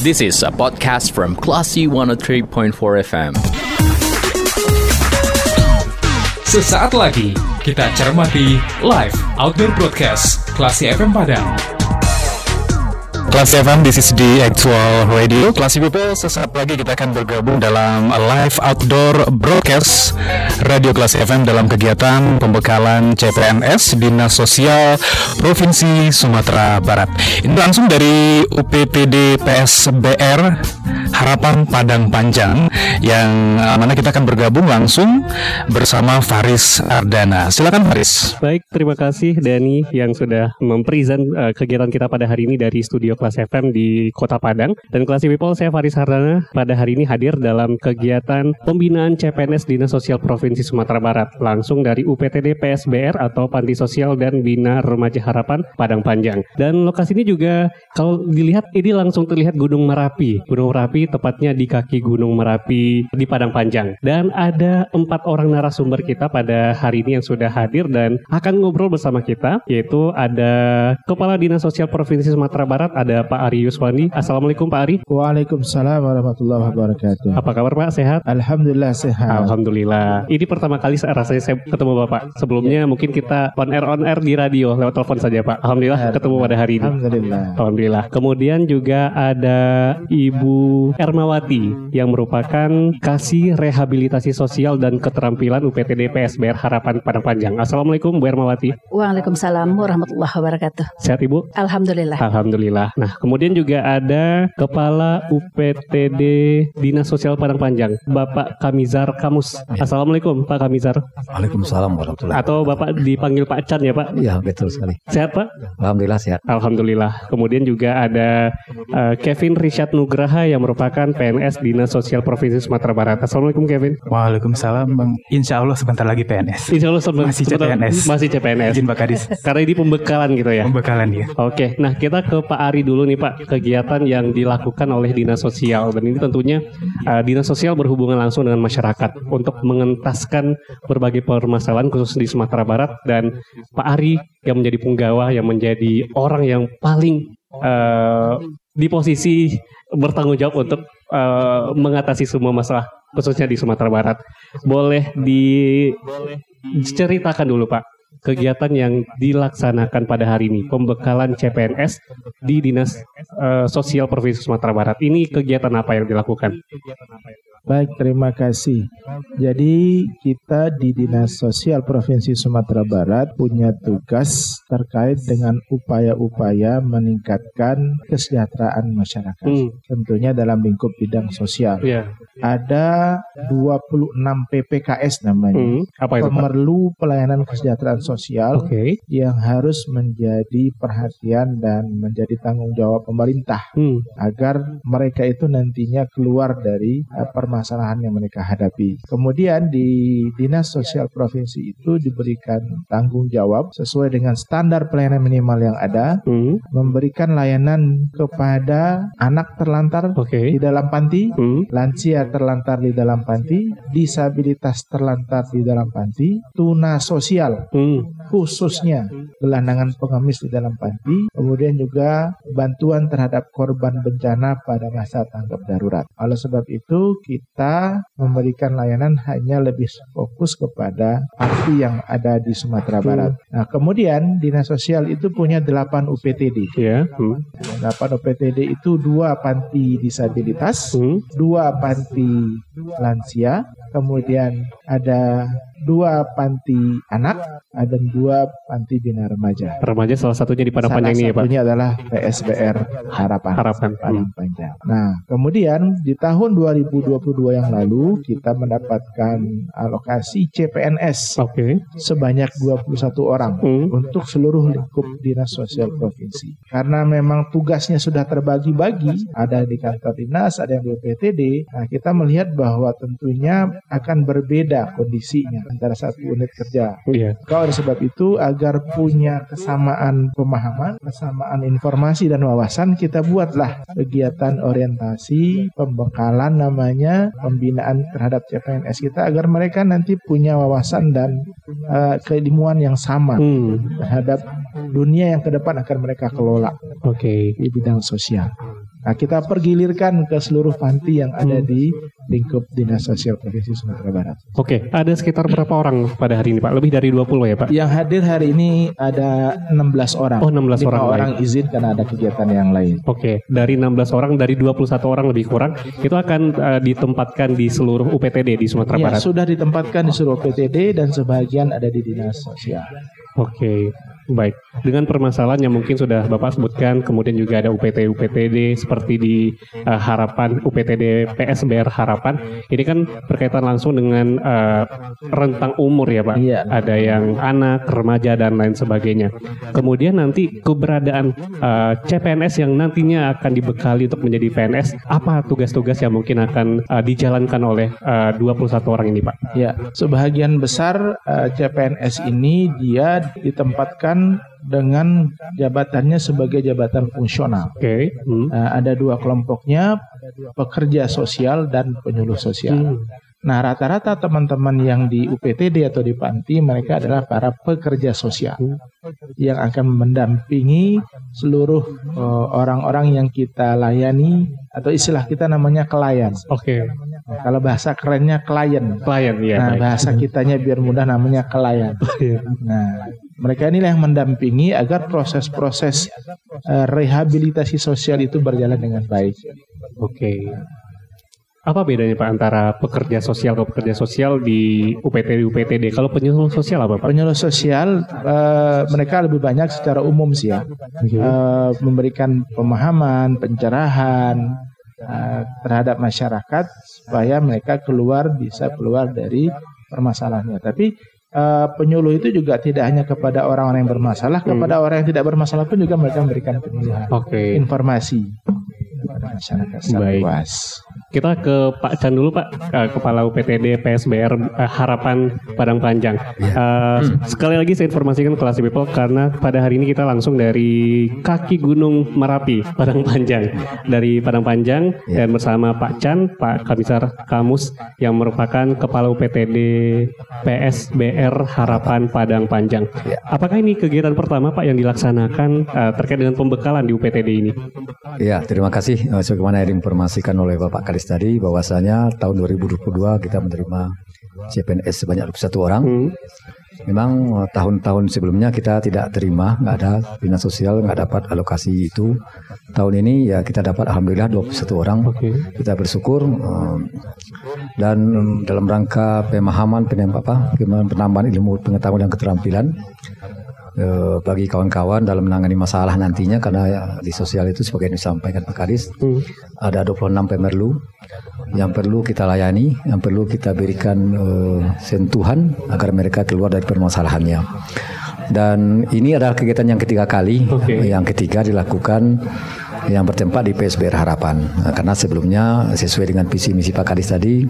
This is a podcast from Classy 103.4 FM. Sesaat lagi kita cermati live outdoor broadcast Klasi FM Padang. Kelas FM, this is the actual radio. Classy people, sesaat lagi kita akan bergabung dalam live outdoor broadcast Radio Kelas FM dalam kegiatan pembekalan CPNS Dinas Sosial Provinsi Sumatera Barat. Ini langsung dari UPTD PSBR Harapan Padang Panjang yang uh, mana kita akan bergabung langsung bersama Faris Ardana. Silakan Faris. Baik, terima kasih Dani yang sudah mempresent uh, kegiatan kita pada hari ini dari studio Kelas FM di Kota Padang. Dan Kelas People, saya Faris Hardana pada hari ini hadir dalam kegiatan pembinaan CPNS Dinas Sosial Provinsi Sumatera Barat langsung dari UPTD PSBR atau Panti Sosial dan Bina Remaja Harapan Padang Panjang. Dan lokasi ini juga kalau dilihat ini langsung terlihat Gunung Merapi. Gunung Merapi tepatnya di kaki Gunung Merapi di Padang Panjang. Dan ada empat orang narasumber kita pada hari ini yang sudah hadir dan akan ngobrol bersama kita yaitu ada Kepala Dinas Sosial Provinsi Sumatera Barat ada Pak Ari Yuswani. Assalamualaikum Pak Ari. Waalaikumsalam warahmatullahi wabarakatuh. Apa kabar Pak? Sehat? Alhamdulillah sehat. Alhamdulillah. Ini pertama kali saya rasanya saya ketemu Bapak. Sebelumnya mungkin kita on air on air di radio lewat telepon saja Pak. Alhamdulillah ketemu pada hari ini. Alhamdulillah. Alhamdulillah. Kemudian juga ada Ibu Ermawati yang merupakan kasih rehabilitasi sosial dan keterampilan UPTD PSBR Harapan Padang Panjang. Assalamualaikum Bu Ermawati. Waalaikumsalam warahmatullahi wabarakatuh. Sehat Ibu? Alhamdulillah. Alhamdulillah. Nah, kemudian juga ada Kepala UPTD Dinas Sosial Padang Panjang, Bapak Kamizar Kamus. Assalamualaikum Pak Kamizar. Waalaikumsalam warahmatullahi Atau Bapak dipanggil Pak Chan ya Pak? Ya betul sekali. Sehat Pak? Alhamdulillah sehat. Alhamdulillah. Kemudian juga ada uh, Kevin Richard Nugraha yang merupakan PNS Dinas Sosial Provinsi Sumatera Barat. Assalamualaikum Kevin. Waalaikumsalam Bang. Insya Allah sebentar lagi PNS. Insya Allah sebe- Masih sebentar- CPNS. Masih CPNS. Izin Pak Kadis. Karena ini pembekalan gitu ya. Pembekalan ya. Oke, nah kita ke Pak Ari dulu nih Pak, kegiatan yang dilakukan oleh Dinas Sosial. Dan ini tentunya uh, Dinas Sosial berhubungan langsung dengan masyarakat untuk mengentaskan berbagai permasalahan khusus di Sumatera Barat. Dan Pak Ari yang menjadi punggawa yang menjadi orang yang paling uh, di posisi bertanggung jawab untuk uh, mengatasi semua masalah khususnya di Sumatera Barat. Boleh diceritakan dulu Pak kegiatan yang dilaksanakan pada hari ini pembekalan CPNS di Dinas eh, Sosial Provinsi Sumatera Barat. Ini kegiatan apa yang dilakukan? Baik, terima kasih. Jadi kita di Dinas Sosial Provinsi Sumatera Barat punya tugas terkait dengan upaya-upaya meningkatkan kesejahteraan masyarakat. Hmm, Tentunya dalam lingkup bidang sosial. ya. Ada 26 PPKS namanya. Hmm, apa itu Pak? Pemerlu pelayanan kesejahteraan sosial Oke. yang harus menjadi perhatian dan menjadi tanggung jawab pemerintah Hmm, agar mereka itu nantinya keluar dari uh, permasalahan yang mereka hadapi. Kemudian di Dinas Sosial Provinsi itu diberikan tanggung jawab sesuai dengan standar pelayanan minimal yang ada, hmm, memberikan layanan kepada anak terlantar Oke. di dalam panti, Hmm, lansia terlantar di dalam panti, disabilitas terlantar di dalam panti, tuna sosial hmm, khususnya gelandangan pengemis di dalam panti, kemudian juga bantuan terhadap korban bencana pada masa tanggap darurat. Oleh sebab itu, kita memberikan layanan hanya lebih fokus kepada panti yang ada di Sumatera Barat. Nah, kemudian Dinas Sosial itu punya 8 UPTD. ya. Hmm, 8 UPTD itu dua panti disabilitas, hmm, dua panti lansia, kemudian ada dua panti anak, ada dua panti bina remaja. Remaja salah satunya di Padang Salah Panjang ini ya Pak. satunya adalah PSBR Harapan. Harapan. Padang Panjang. Nah, kemudian di tahun 2022 yang lalu kita mendapatkan alokasi CPNS Oke. sebanyak 21 orang Hmm, untuk seluruh lingkup dinas sosial provinsi. Karena memang tugasnya sudah terbagi-bagi, ada di kantor dinas, ada yang di UPTD. Nah, kita melihat bahwa tentunya akan berbeda kondisinya antara satu unit kerja. Iya. Maka oleh sebab itu agar punya kesamaan pemahaman, kesamaan informasi dan wawasan, kita buatlah kegiatan orientasi, pembekalan namanya, pembinaan terhadap CPNS kita agar mereka nanti punya wawasan dan eh, keilmuan yang sama Hmm, terhadap dunia yang ke depan akan mereka kelola Oke. di bidang sosial. Nah, kita pergilirkan ke seluruh panti yang ada di lingkup Dinas Sosial Provinsi Sumatera Barat. Oke, ada sekitar berapa orang pada hari ini Pak? Lebih dari 20 ya Pak? Yang hadir hari ini ada 16 orang. Oh, 16 Lima orang orang izin karena ada kegiatan yang lain. Oke, dari 16 orang, dari 21 orang lebih kurang, itu akan eh, ditempatkan di seluruh UPTD di Sumatera Ya, Barat. sudah ditempatkan di seluruh PTD dan sebagian ada di Dinas Sosial. Oke, baik. Dengan permasalahan yang mungkin sudah Bapak sebutkan, kemudian juga ada UPT UPTD seperti di eh, Harapan UPTD PSBR Harapan. Ini kan berkaitan langsung dengan eh, rentang umur ya Pak. Iya. Ada yang anak, remaja dan lain sebagainya. Kemudian nanti keberadaan eh, CPNS yang nantinya akan dibekali untuk menjadi PNS, apa tugas-tugas yang mungkin akan eh, dijalankan oleh eh, 21 orang ini Pak? Ya, sebagian besar eh, CPNS ini dia ditempatkan dengan jabatannya sebagai jabatan fungsional. Oke. hmm. Eh, ada dua kelompoknya, pekerja sosial dan penyuluh sosial. Hmm. Nah, rata-rata teman-teman yang di UPTD atau di panti mereka adalah para pekerja sosial yang akan mendampingi seluruh eh, orang-orang yang kita layani atau istilah kita namanya klien. Oke. Nah, kalau bahasa kerennya klien. Klien ya. Nah, bahasa kitanya biar mudah namanya klien. Nah, mereka inilah yang mendampingi agar proses-proses eh, rehabilitasi sosial itu berjalan dengan baik. Oke. Apa bedanya Pak antara pekerja sosial ke pekerja sosial di UPT UPTD? Kalau penyuluh sosial apa Pak? Penyuluh sosial eh, mereka lebih banyak secara umum sih ya, Eh, memberikan pemahaman, pencerahan eh, terhadap masyarakat supaya mereka keluar bisa keluar dari permasalahannya. Tapi eh, penyuluh itu juga tidak hanya kepada orang-orang yang bermasalah, kepada orang yang tidak bermasalah pun juga mereka memberikan penyuluhan, Oke. informasi kepada masyarakat secara Baik. luas. Kita ke Pak Chan dulu Pak, Eh, Kepala UPTD PSBR eh, Harapan Padang Panjang. Eh, Sekali lagi saya informasikan kelas people karena pada hari ini kita langsung dari kaki Gunung Merapi Padang Panjang. Dari Padang Panjang dan bersama Pak Chan, Pak Kamisar Kamus yang merupakan Kepala UPTD PSBR Harapan Padang Panjang. Apakah ini kegiatan pertama Pak yang dilaksanakan terkait dengan pembekalan di UPTD ini? Ya, terima kasih. Sebagaimana yang diinformasikan oleh Bapak Kadis tadi, bahwasanya tahun 2022 kita menerima CPNS sebanyak 21 orang. Hmm. Memang eh, tahun-tahun sebelumnya kita tidak terima, nggak ada dinas sosial, nggak dapat alokasi itu. Tahun ini ya kita dapat alhamdulillah 21 orang. Oke. Kita bersyukur eh, dan dalam rangka pemahaman apa, penambahan ilmu pengetahuan dan keterampilan eh, bagi kawan-kawan dalam menangani masalah nantinya karena ya, di sosial itu sebagai yang disampaikan Pak Kadis Hmm. ada 26 pemerlu yang perlu kita layani, yang perlu kita berikan eh, sentuhan agar mereka keluar dari permasalahannya. Dan ini adalah kegiatan yang ketiga kali, Oke. yang ketiga dilakukan yang bertempat di PSBR Harapan. Nah, karena sebelumnya sesuai dengan visi misi Pak Kadis tadi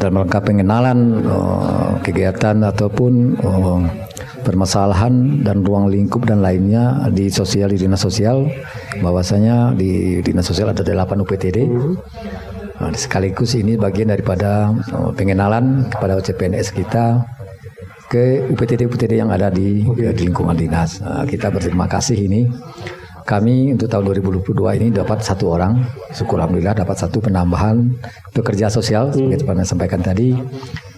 dalam rangka pengenalan eh, kegiatan ataupun eh, permasalahan dan ruang lingkup dan lainnya di sosial di dinas sosial. Bahwasanya di dinas sosial ada 8 UPTD Nah, sekaligus ini bagian daripada eh, pengenalan kepada CPNS kita ke UPTD-UPTD yang ada di, di lingkungan dinas. Nah, kita berterima kasih ini. Kami untuk tahun 2022 ini dapat satu orang, syukur alhamdulillah dapat satu penambahan pekerja sosial seperti yang saya sampaikan tadi,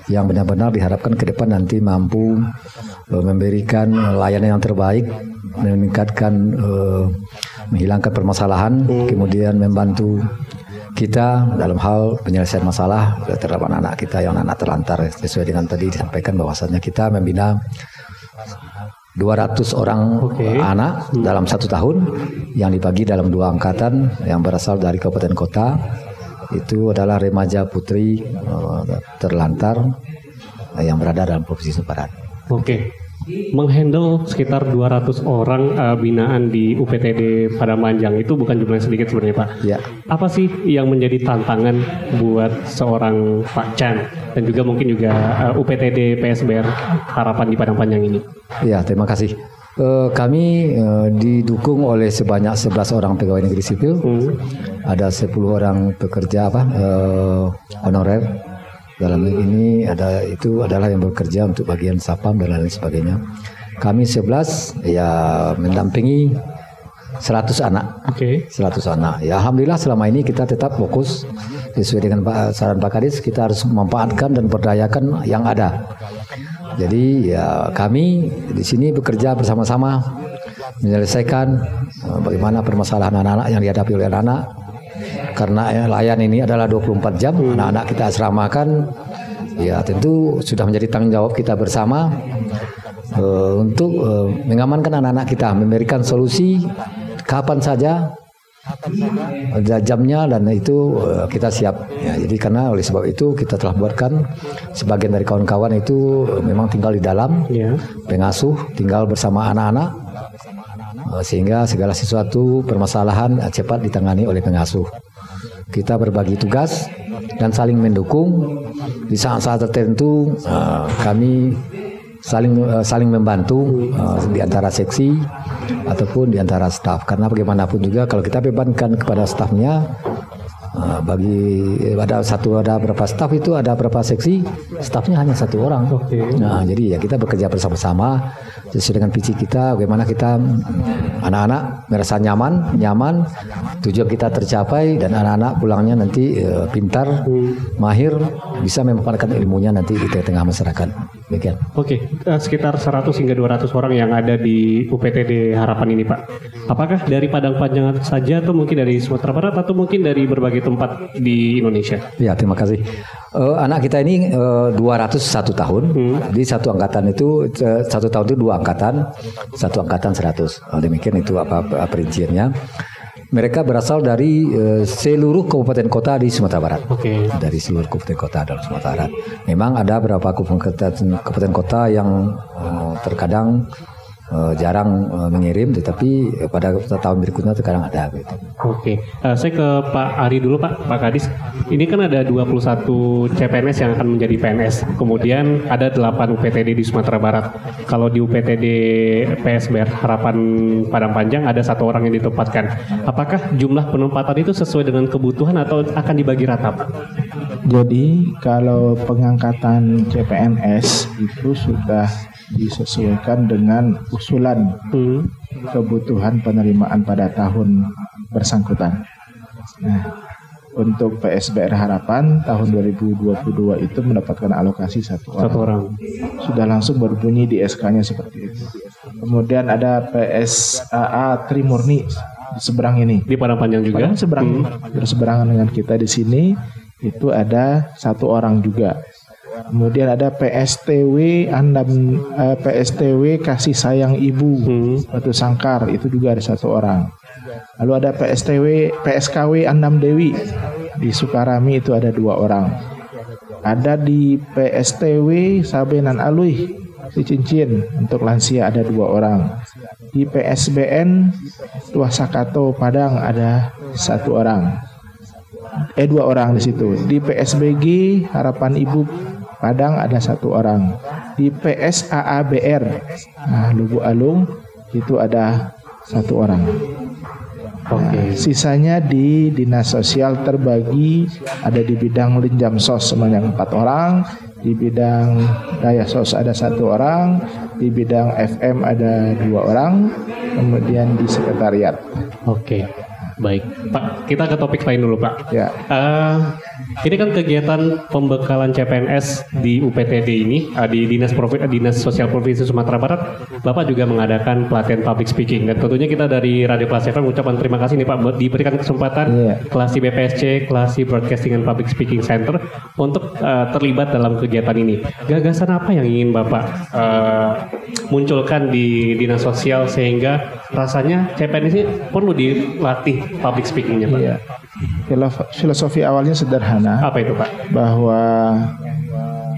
yang benar-benar diharapkan ke depan nanti mampu eh, memberikan layanan yang terbaik, meningkatkan eh, menghilangkan permasalahan, kemudian membantu kita dalam hal penyelesaian masalah terhadap anak-anak kita yang anak terlantar sesuai dengan tadi disampaikan bahwasannya kita membina 200 orang Oke. anak dalam satu tahun yang dibagi dalam dua angkatan yang berasal dari kabupaten kota itu adalah remaja putri eh, terlantar eh, yang berada dalam provinsi Sumatera Barat. Oke. Menghandle sekitar 200 orang eh, binaan di UPTD Padang Panjang itu bukan jumlah yang sedikit sebenarnya Pak. Ya. Apa sih yang menjadi tantangan buat seorang Pak Chan dan juga mungkin juga eh, UPTD PSBR Harapan di Padang Panjang ini? Ya, terima kasih. Eh, kami eh, didukung oleh sebanyak 11 orang pegawai negeri sipil. Hmm. Ada 10 orang pekerja apa eh, honorer. Dalam ini ada itu adalah yang bekerja untuk bagian sapam dan lain sebagainya. Kami 11 ya mendampingi 100 anak. Oke. 100 anak. Ya alhamdulillah selama ini kita tetap fokus sesuai dengan saran Pak Kadis kita harus memanfaatkan dan berdayakan yang ada. Jadi ya kami di sini bekerja bersama-sama menyelesaikan eh, bagaimana permasalahan anak-anak yang dihadapi oleh anak-anak. Karena ya, layan ini adalah 24 jam, anak-anak kita asramakan ya tentu sudah menjadi tanggung jawab kita bersama eh, untuk eh, mengamankan anak-anak kita, memberikan solusi kapan saja ada jamnya dan itu eh, kita siap. Ya, jadi karena oleh sebab itu kita telah buatkan sebagian dari kawan-kawan itu eh, memang tinggal di dalam Ya. pengasuh, tinggal bersama anak-anak eh, sehingga segala sesuatu permasalahan cepat ditangani oleh pengasuh. Kita berbagi tugas dan saling mendukung di saat-saat tertentu kami saling saling membantu di antara seksi ataupun di antara staf karena bagaimanapun juga kalau kita bebankan kepada stafnya eh, bagi ada satu ada berapa staf itu ada berapa seksi stafnya hanya satu orang. Oke. nah jadi ya kita bekerja bersama-sama sesuai dengan visi kita bagaimana kita mm, anak-anak merasa nyaman nyaman tujuan kita tercapai dan anak-anak pulangnya nanti eh, pintar mahir bisa memanfaatkan ilmunya nanti di tengah masyarakat demikian Oke, eh, sekitar 100 hingga 200 orang yang ada di UPTD Harapan ini, Pak. Apakah dari Padang Panjang saja atau mungkin dari Sumatera Barat atau mungkin dari berbagai tempat di Indonesia? Ya, terima kasih. Eh, anak kita ini eh, 201 tahun. Di satu angkatan itu eh, satu tahun itu dua angkatan, satu angkatan 100. Oh, demikian itu apa, apa perinciannya. Mereka berasal dari eh, seluruh kabupaten kota di Sumatera Barat. Oke. Dari seluruh kabupaten kota dalam Sumatera Barat. Memang ada beberapa kabupaten, kabupaten kota yang eh, terkadang eh, jarang eh, mengirim, tetapi eh, pada tahun berikutnya terkadang ada. Gitu. Oke, Eh, saya ke Pak Ari dulu Pak, Pak Kadis. Ini kan ada 21 CPNS yang akan menjadi PNS. Kemudian ada 8 UPTD di Sumatera Barat. Kalau di UPTD PSBR Harapan Padang Panjang ada satu orang yang ditempatkan. Apakah jumlah penempatan itu sesuai dengan kebutuhan atau akan dibagi rata Pak? Jadi kalau pengangkatan CPNS itu sudah disesuaikan dengan usulan Hmm. kebutuhan penerimaan pada tahun bersangkutan. Nah, untuk PSBR Harapan tahun 2022 itu mendapatkan alokasi satu orang. Satu orang. Sudah langsung berbunyi di SK-nya seperti itu. Kemudian ada PSAA Trimurni di seberang ini. Di Padang Panjang juga. Padahal seberang berseberangan dengan kita di sini itu ada satu orang juga. Kemudian ada PSTW Andam eh, PSTW Kasih Sayang Ibu Hmm. Batu Sangkar itu juga ada satu orang. Lalu ada PSTW PSKW Andam Dewi di Sukarami itu ada dua orang. Ada di PSTW Sabenan Alui di Cincin untuk lansia ada dua orang. Di PSBN Tuah Sakato Padang ada satu orang. Eh dua orang di situ. Di PSBG Harapan Ibu Padang ada satu orang. Di PSAABR nah, Lubu Alung itu ada satu orang. Oke. Sisanya di dinas sosial terbagi ada di bidang linjam sos sebanyak empat orang, di bidang daya sos ada satu orang, di bidang FM ada dua orang, kemudian di sekretariat. Oke. Baik, Pak, kita ke topik lain dulu, Pak. Ya, Eh, ini kan kegiatan pembekalan CPNS di UPTD ini eh, di Dinas Provi- eh, Dinas Sosial Provinsi Sumatera Barat, Bapak juga mengadakan pelatihan public speaking dan tentunya kita dari Radio Kelas FM mengucapkan terima kasih nih Pak buat diberikan kesempatan Iya. Klasi BPSC, Klasi Broadcasting and Public Speaking Center untuk eh, terlibat dalam kegiatan ini. Gagasan apa yang ingin Bapak eh, munculkan di Dinas Sosial sehingga rasanya CPNS ini perlu dilatih public speakingnya Pak? iya. Filosofi awalnya sederhana Apa itu Pak? bahwa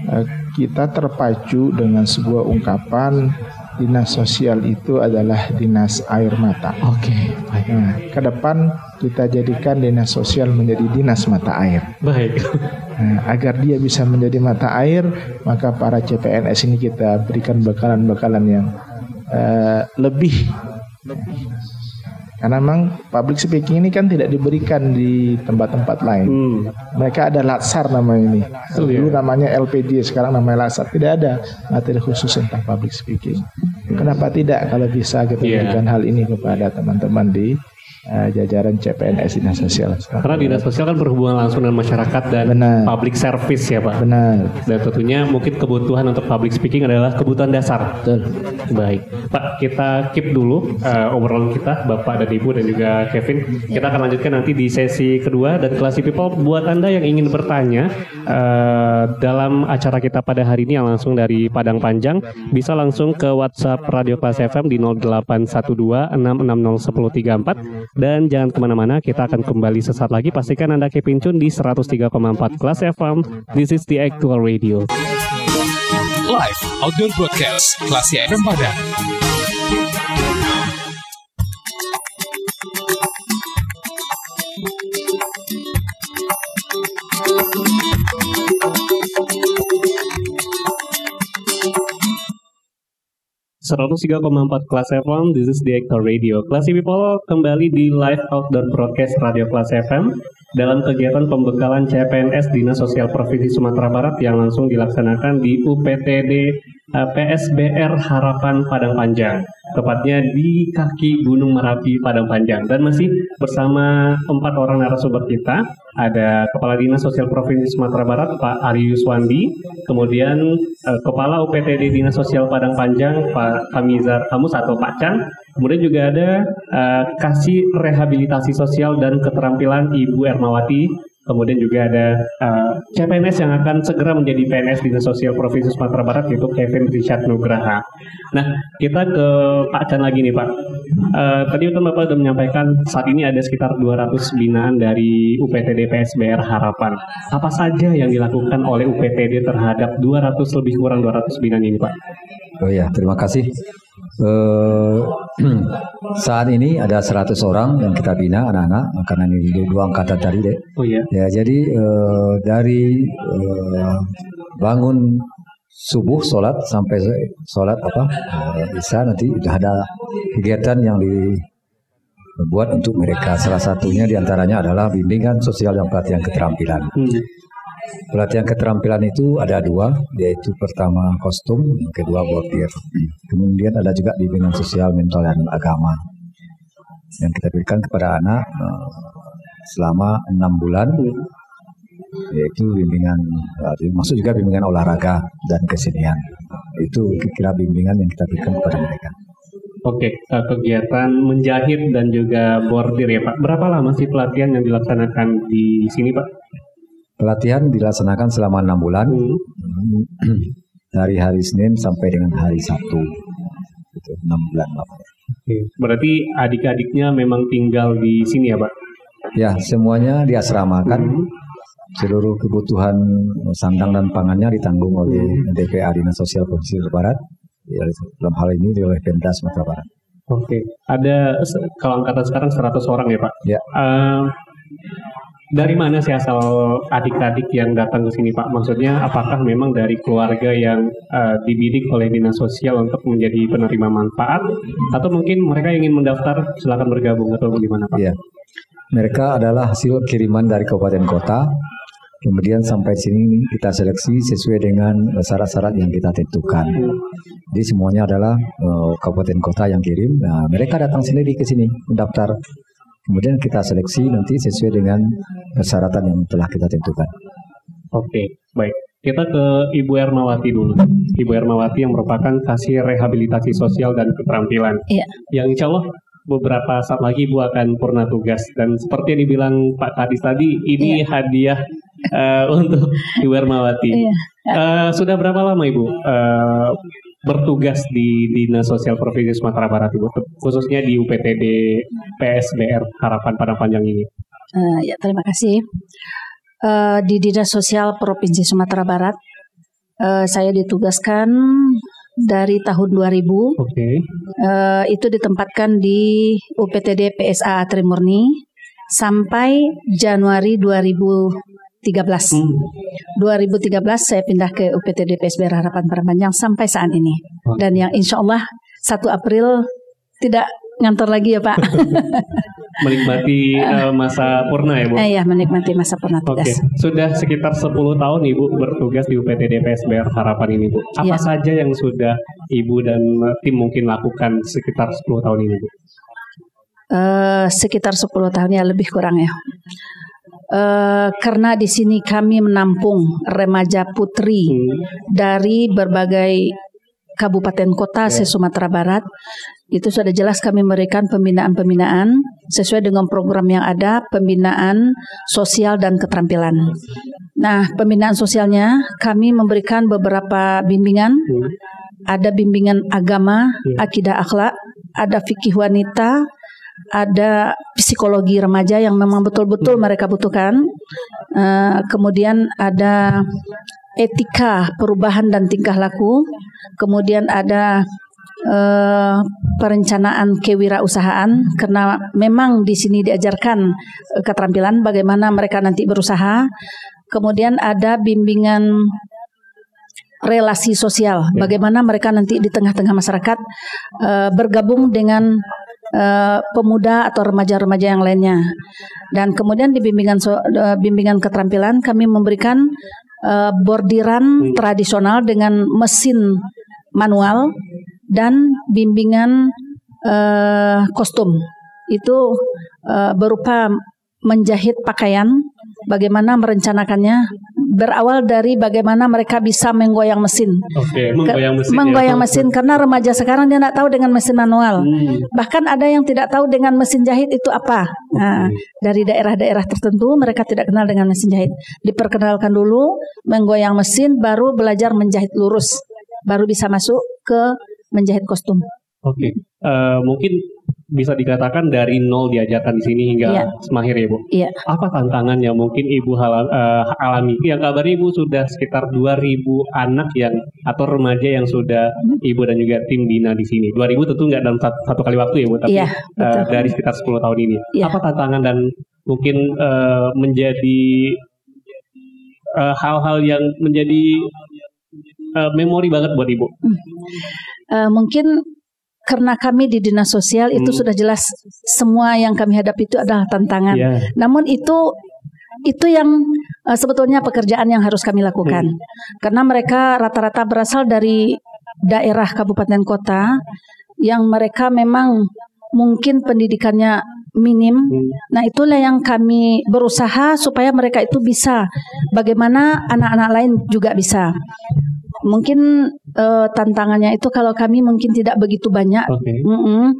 eh, kita terpacu dengan sebuah ungkapan dinas sosial itu adalah dinas air mata. Oke, baik. Nah, ke depan kita jadikan dinas sosial menjadi dinas mata air. Baik. Nah, agar dia bisa menjadi mata air, maka para CPNS ini kita berikan bekalan-bekalan yang eh, lebih Karena memang public speaking ini kan tidak diberikan di tempat-tempat lain. Hmm. Mereka ada latsar nama ini. Dulu namanya LPD, sekarang namanya latsar. Tidak ada materi khusus tentang public speaking. Kenapa tidak kalau bisa kita Iya. berikan hal ini kepada teman-teman di eh, jajaran CPNS Dinas Sosial. Karena dinas sosial kan berhubungan langsung dengan masyarakat dan Benar. public service ya Pak. Benar. Dan tentunya mungkin kebutuhan untuk public speaking adalah kebutuhan dasar. Betul. Baik, Pak kita keep dulu uh, obrolan kita, Bapak dan Ibu dan juga Kevin. Kita akan lanjutkan nanti di sesi kedua dan Classy People buat anda yang ingin bertanya uh, dalam acara kita pada hari ini yang langsung dari Padang Panjang bisa langsung ke WhatsApp Radio Kelas FM di 0812 660 1034 dan jangan ke mana-mana kita akan kembali sesaat lagi pastikan anda keep in tune di 103,4 Kelas FM. This is the actual radio. Live Outdoor Broadcast Klasi FM Padang. Empat Kelas FM, this is the Actor Radio. Classy People kembali di live outdoor broadcast Radio Kelas FM dalam kegiatan pembekalan CPNS Dinas Sosial Provinsi Sumatera Barat yang langsung dilaksanakan di UPTD eh, PSBR Harapan Padang Panjang, tepatnya di kaki Gunung Merapi Padang Panjang. Dan masih bersama empat orang narasumber kita, ada Kepala Dinas Sosial Provinsi Sumatera Barat Pak Ari Yuswandi, kemudian eh, Kepala UPTD Dinas Sosial Padang Panjang Pak Kamizar Kamus atau Pak Chan, kemudian juga ada eh, Kasih Rehabilitasi Sosial dan Keterampilan Ibu Ermawati, kemudian juga ada eh, CPNS yang akan segera menjadi PNS Dinas Sosial Provinsi Sumatera Barat yaitu Kevin Richard Nugraha. Nah, kita ke Pak Chan lagi nih Pak. Eh, tadi kan Bapak sudah menyampaikan saat ini ada sekitar 200 binaan dari UPTD PSBR Harapan. Apa saja yang dilakukan oleh UPTD terhadap 200 lebih kurang 200 binaan ini Pak? Oh ya, terima kasih. Eh, saat ini ada 100 orang yang kita bina anak-anak karena ini dua, angkatan tadi deh. Oh iya. Ya, jadi eh, dari eh, bangun subuh sholat sampai sholat apa eh, isya nanti sudah ada kegiatan yang dibuat untuk mereka. Salah satunya di antaranya adalah bimbingan sosial dan pelatihan keterampilan. Hmm. Pelatihan keterampilan itu ada dua, yaitu pertama kostum, yang kedua bordir. Kemudian ada juga bimbingan sosial, mental, dan agama yang kita berikan kepada anak eh, selama enam bulan, yaitu bimbingan, eh, maksud juga bimbingan olahraga dan kesenian. Itu kira bimbingan yang kita berikan kepada mereka. Oke, eh, kegiatan menjahit dan juga bordir ya Pak. Berapa lama sih pelatihan yang dilaksanakan di sini Pak? Pelatihan dilaksanakan selama enam bulan, Hmm. dari hari Senin sampai dengan hari Sabtu. Itu enam bulan. Pak. Oke, Berarti adik-adiknya memang tinggal di sini ya Pak? Ya, semuanya diasramakan. Seluruh kebutuhan sandang dan pangannya ditanggung oleh DPA Dinas Sosial Provinsi Barat. Ya, dalam hal ini oleh Pemda Sumatera Barat. Oke, ada kalau angkatan sekarang 100 orang ya Pak? Ya. Eh, dari mana sih asal adik-adik yang datang ke sini Pak? Maksudnya apakah memang dari keluarga yang eh, dibidik oleh dinas sosial untuk menjadi penerima manfaat? Atau mungkin mereka ingin mendaftar silakan bergabung atau bagaimana Pak? Ya. Mereka adalah hasil kiriman dari kabupaten kota. Kemudian sampai sini kita seleksi sesuai dengan syarat-syarat yang kita tentukan. Jadi semuanya adalah eh, kabupaten kota yang kirim. Nah, mereka datang sendiri ke sini mendaftar. Kemudian kita seleksi nanti sesuai dengan persyaratan yang telah kita tentukan. Oke, baik. Kita ke Ibu Ermawati dulu. Ibu Ermawati yang merupakan kasih rehabilitasi sosial dan keterampilan. Iya. Yang insya Allah beberapa saat lagi Ibu akan purna tugas. Dan seperti yang dibilang Pak Kadis tadi, ini hadiah eh, untuk Ibu Ermawati. Iya. Eh, sudah berapa lama Ibu eh, bertugas di Dinas Sosial Provinsi Sumatera Barat Ibu, khususnya di UPTD PSBR Harapan Padang Panjang ini? Eh, ya terima kasih. Eh, di Dinas Sosial Provinsi Sumatera Barat, eh, saya ditugaskan dari tahun 2000. Oke. Eh, itu ditempatkan di UPTD PSA Trimurni sampai Januari 2013. Hmm. 2013 saya pindah ke UPTD PSBR Harapan Padang Panjang sampai saat ini. Dan yang insya Allah 1 April tidak ngantor lagi ya Pak. Menikmati uh, masa purna ya Bu? Eh, ya menikmati masa purna Oke, tugas. sudah sekitar 10 tahun Ibu bertugas di UPTD PSBR Harapan ini Bu. Apa Iya. saja yang sudah Ibu dan uh, tim mungkin lakukan sekitar 10 tahun ini Bu? Eh, sekitar 10 tahun ya lebih kurang ya. Eh, karena di sini kami menampung remaja putri dari berbagai kabupaten kota se Sumatera Barat. Itu sudah jelas kami memberikan pembinaan-pembinaan sesuai dengan program yang ada, pembinaan sosial dan keterampilan. Nah, pembinaan sosialnya kami memberikan beberapa bimbingan. Ada bimbingan agama, akidah akhlak, ada fikih wanita, ada psikologi remaja yang memang betul-betul mereka butuhkan. Eh, kemudian ada etika perubahan dan tingkah laku. Kemudian ada eh, perencanaan kewirausahaan karena memang di sini diajarkan eh, keterampilan bagaimana mereka nanti berusaha. Kemudian ada bimbingan relasi sosial, bagaimana mereka nanti di tengah-tengah masyarakat eh, bergabung dengan eh, pemuda atau remaja-remaja yang lainnya. Dan kemudian di bimbingan so- bimbingan keterampilan kami memberikan eh, bordiran tradisional dengan mesin manual dan bimbingan eh, kostum. Itu eh, berupa menjahit pakaian, bagaimana merencanakannya berawal dari bagaimana mereka bisa menggoyang mesin. Oke, Ke- menggoyang mesin. ya. menggoyang mesin karena remaja sekarang dia tidak tahu dengan mesin manual. Hmm. Bahkan ada yang tidak tahu dengan mesin jahit itu apa. Nah, dari daerah-daerah tertentu mereka tidak kenal dengan mesin jahit. Diperkenalkan dulu menggoyang mesin baru belajar menjahit lurus. Baru bisa masuk ke menjahit kostum. Oke, Eh, mungkin bisa dikatakan dari nol diajarkan di sini hingga Iya. semahir ya Bu. Iya. Apa tantangan yang mungkin Ibu hala- eh, alami? Yang kabarnya Ibu sudah sekitar 2000 anak yang atau remaja yang sudah Ibu dan juga tim bina di sini. 2000 tentu nggak dalam satu, satu kali waktu ya Bu, tapi Iya, eh, betul. dari sekitar 10 tahun ini. Iya. Apa tantangan dan mungkin eh, menjadi eh, hal-hal yang menjadi eh, memori banget buat Ibu? Eh, mungkin karena kami di dinas sosial itu Hmm. sudah jelas semua yang kami hadapi itu adalah tantangan. Iya. Namun itu itu yang eh, sebetulnya pekerjaan yang harus kami lakukan. Karena mereka rata-rata berasal dari daerah kabupaten kota yang mereka memang mungkin pendidikannya minim. Nah, itulah yang kami berusaha supaya mereka itu bisa bagaimana anak-anak lain juga bisa. Mungkin eh, tantangannya itu kalau kami mungkin tidak begitu banyak Oke. Mm-mm.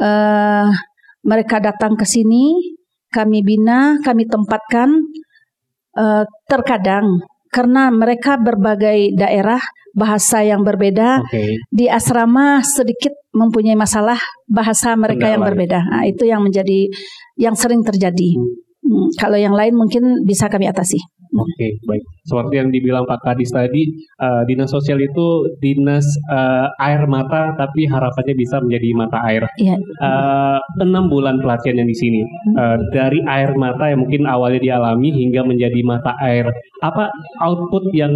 Eh, mereka datang ke sini, kami bina, kami tempatkan. Eh, terkadang karena mereka berbagai daerah, bahasa yang berbeda, Oke. di asrama sedikit mempunyai masalah bahasa mereka yang berbeda. Nah, itu yang menjadi yang sering terjadi. Hmm, kalau yang lain mungkin bisa kami atasi. Oke, baik. Seperti yang dibilang Pak Kadis tadi, eh, dinas sosial itu dinas eh, air mata, tapi harapannya bisa menjadi mata air. Iya. Eh, Enam bulan pelatihan yang di sini, eh, dari air mata yang mungkin awalnya dialami hingga menjadi mata air. Apa output yang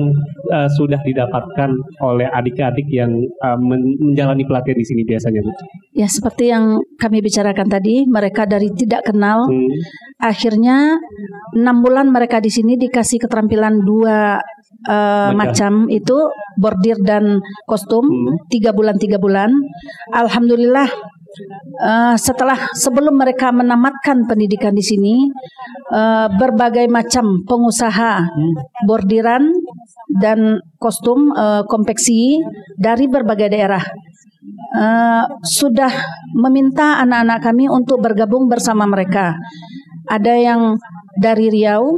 eh, sudah didapatkan oleh adik-adik yang eh, men- menjalani pelatihan di sini biasanya, Bu? Ya seperti yang kami bicarakan tadi, mereka dari tidak kenal, Hmm. akhirnya enam bulan mereka di sini dikasih keterampilan dua eh, macam itu bordir dan kostum tiga bulan tiga bulan. Alhamdulillah eh, setelah sebelum mereka menamatkan pendidikan di sini eh, berbagai macam pengusaha bordiran dan kostum eh, konveksi dari berbagai daerah eh, sudah meminta anak-anak kami untuk bergabung bersama mereka. Ada yang dari Riau,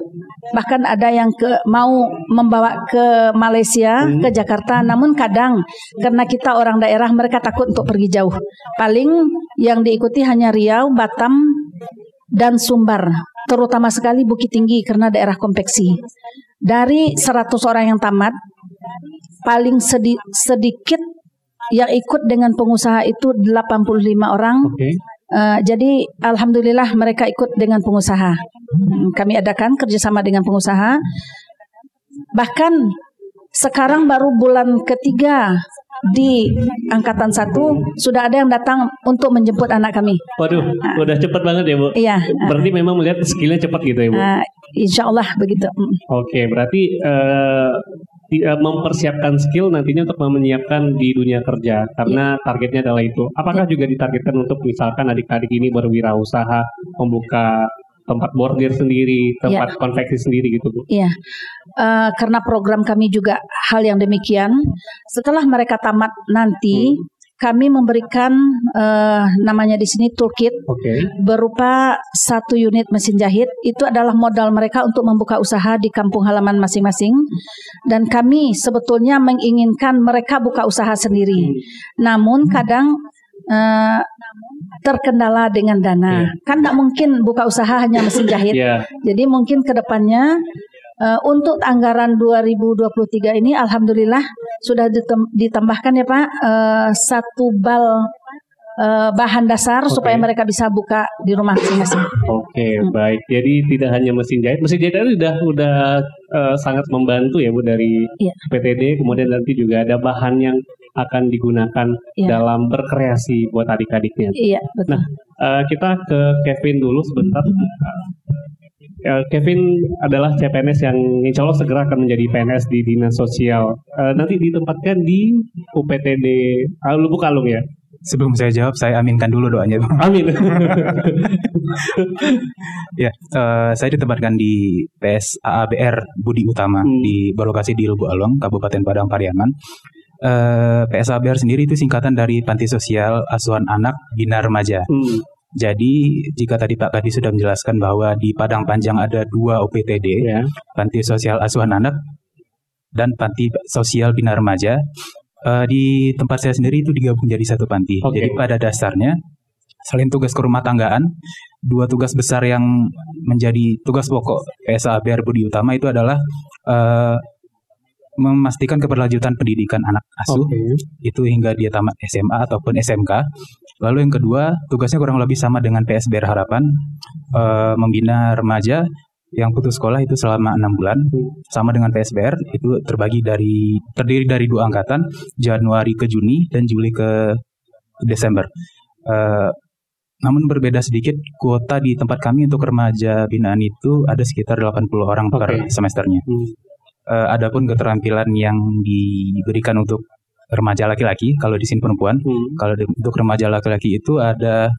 bahkan ada yang ke mau membawa ke Malaysia, ke Jakarta. Namun kadang karena kita orang daerah mereka takut untuk pergi jauh. Paling yang diikuti hanya Riau, Batam, dan Sumbar. Terutama sekali Bukit Tinggi karena daerah konveksi. Dari 100 orang yang tamat, paling sedi- sedikit yang ikut dengan pengusaha itu 85 orang. Oke. Eh, jadi alhamdulillah mereka ikut dengan pengusaha. Hmm, Kami adakan kerjasama dengan pengusaha. Bahkan sekarang baru bulan ketiga di angkatan satu sudah ada yang datang untuk menjemput anak kami. Waduh, udah cepet banget ya Bu. Iya. Berarti memang melihat skillnya cepat gitu ya Bu. Uh, insya Allah begitu. Mm. Oke, berarti eh, di- eh, mempersiapkan skill nantinya untuk menyiapkan di dunia kerja karena targetnya adalah itu. Apakah juga ditargetkan untuk misalkan adik-adik ini berwirausaha, membuka tempat bordir sendiri, tempat konveksi sendiri gitu Bu? Iya, Eh, karena program kami juga hal yang demikian. Setelah mereka tamat nanti, kami memberikan eh, namanya di sini toolkit Oke. berupa satu unit mesin jahit. Itu adalah modal mereka untuk membuka usaha di kampung halaman masing-masing. Dan kami sebetulnya menginginkan mereka buka usaha sendiri. Namun kadang eh, terkendala dengan dana. Kan tidak mungkin buka usaha hanya mesin jahit. Iya. Jadi mungkin ke eh, untuk anggaran 2023 ini alhamdulillah sudah ditem- ditambahkan ya Pak eh, satu bal eh, bahan dasar Oke. supaya mereka bisa buka di rumah masing-masing. Oke, baik. Jadi tidak hanya mesin jahit, mesin jahit itu udah udah eh, sangat membantu ya Bu dari Iya. PTD. Kemudian nanti juga ada bahan yang akan digunakan Iya. dalam berkreasi buat adik-adiknya. Iya, betul. Nah, eh, kita ke Kevin dulu sebentar. Eh, Kevin adalah CPNS yang insya Allah segera akan menjadi PNS di Dinas Sosial. Eh, nanti ditempatkan di UPTD ah, Lubuk Alung ya. Sebelum saya jawab, saya aminkan dulu doanya. Bang. Amin. ya, eh, saya ditempatkan di PSAABR Budi Utama Hmm. di berlokasi di Lubuk Alung, Kabupaten Padang Pariaman. Eh, PSABR sendiri itu singkatan dari Panti Sosial Asuhan Anak Bina Remaja. Hmm, Jadi jika tadi Pak Kadi sudah menjelaskan bahwa di Padang Panjang ada dua OPTD, ya. Panti Sosial Asuhan Anak dan Panti Sosial Bina Remaja. Eh, di tempat saya sendiri itu digabung jadi satu panti. Oke. Jadi pada dasarnya selain tugas kerumah tanggaan, dua tugas besar yang menjadi tugas pokok PSABR Budi Utama itu adalah eh, memastikan keberlanjutan pendidikan anak asuh Oke. itu hingga dia tamat SMA ataupun SMK. Lalu yang kedua, tugasnya kurang lebih sama dengan PSBR Harapan, eh, membina remaja yang putus sekolah itu selama enam bulan, sama dengan PSBR itu terbagi dari terdiri dari dua angkatan, Januari ke Juni dan Juli ke Desember. Eh, namun berbeda sedikit, kuota di tempat kami untuk remaja binaan itu ada sekitar 80 orang per Oke. semesternya. Hmm. Eh, adapun keterampilan yang diberikan untuk remaja laki-laki, kalau di sini perempuan, Hmm. kalau di- untuk remaja laki-laki itu ada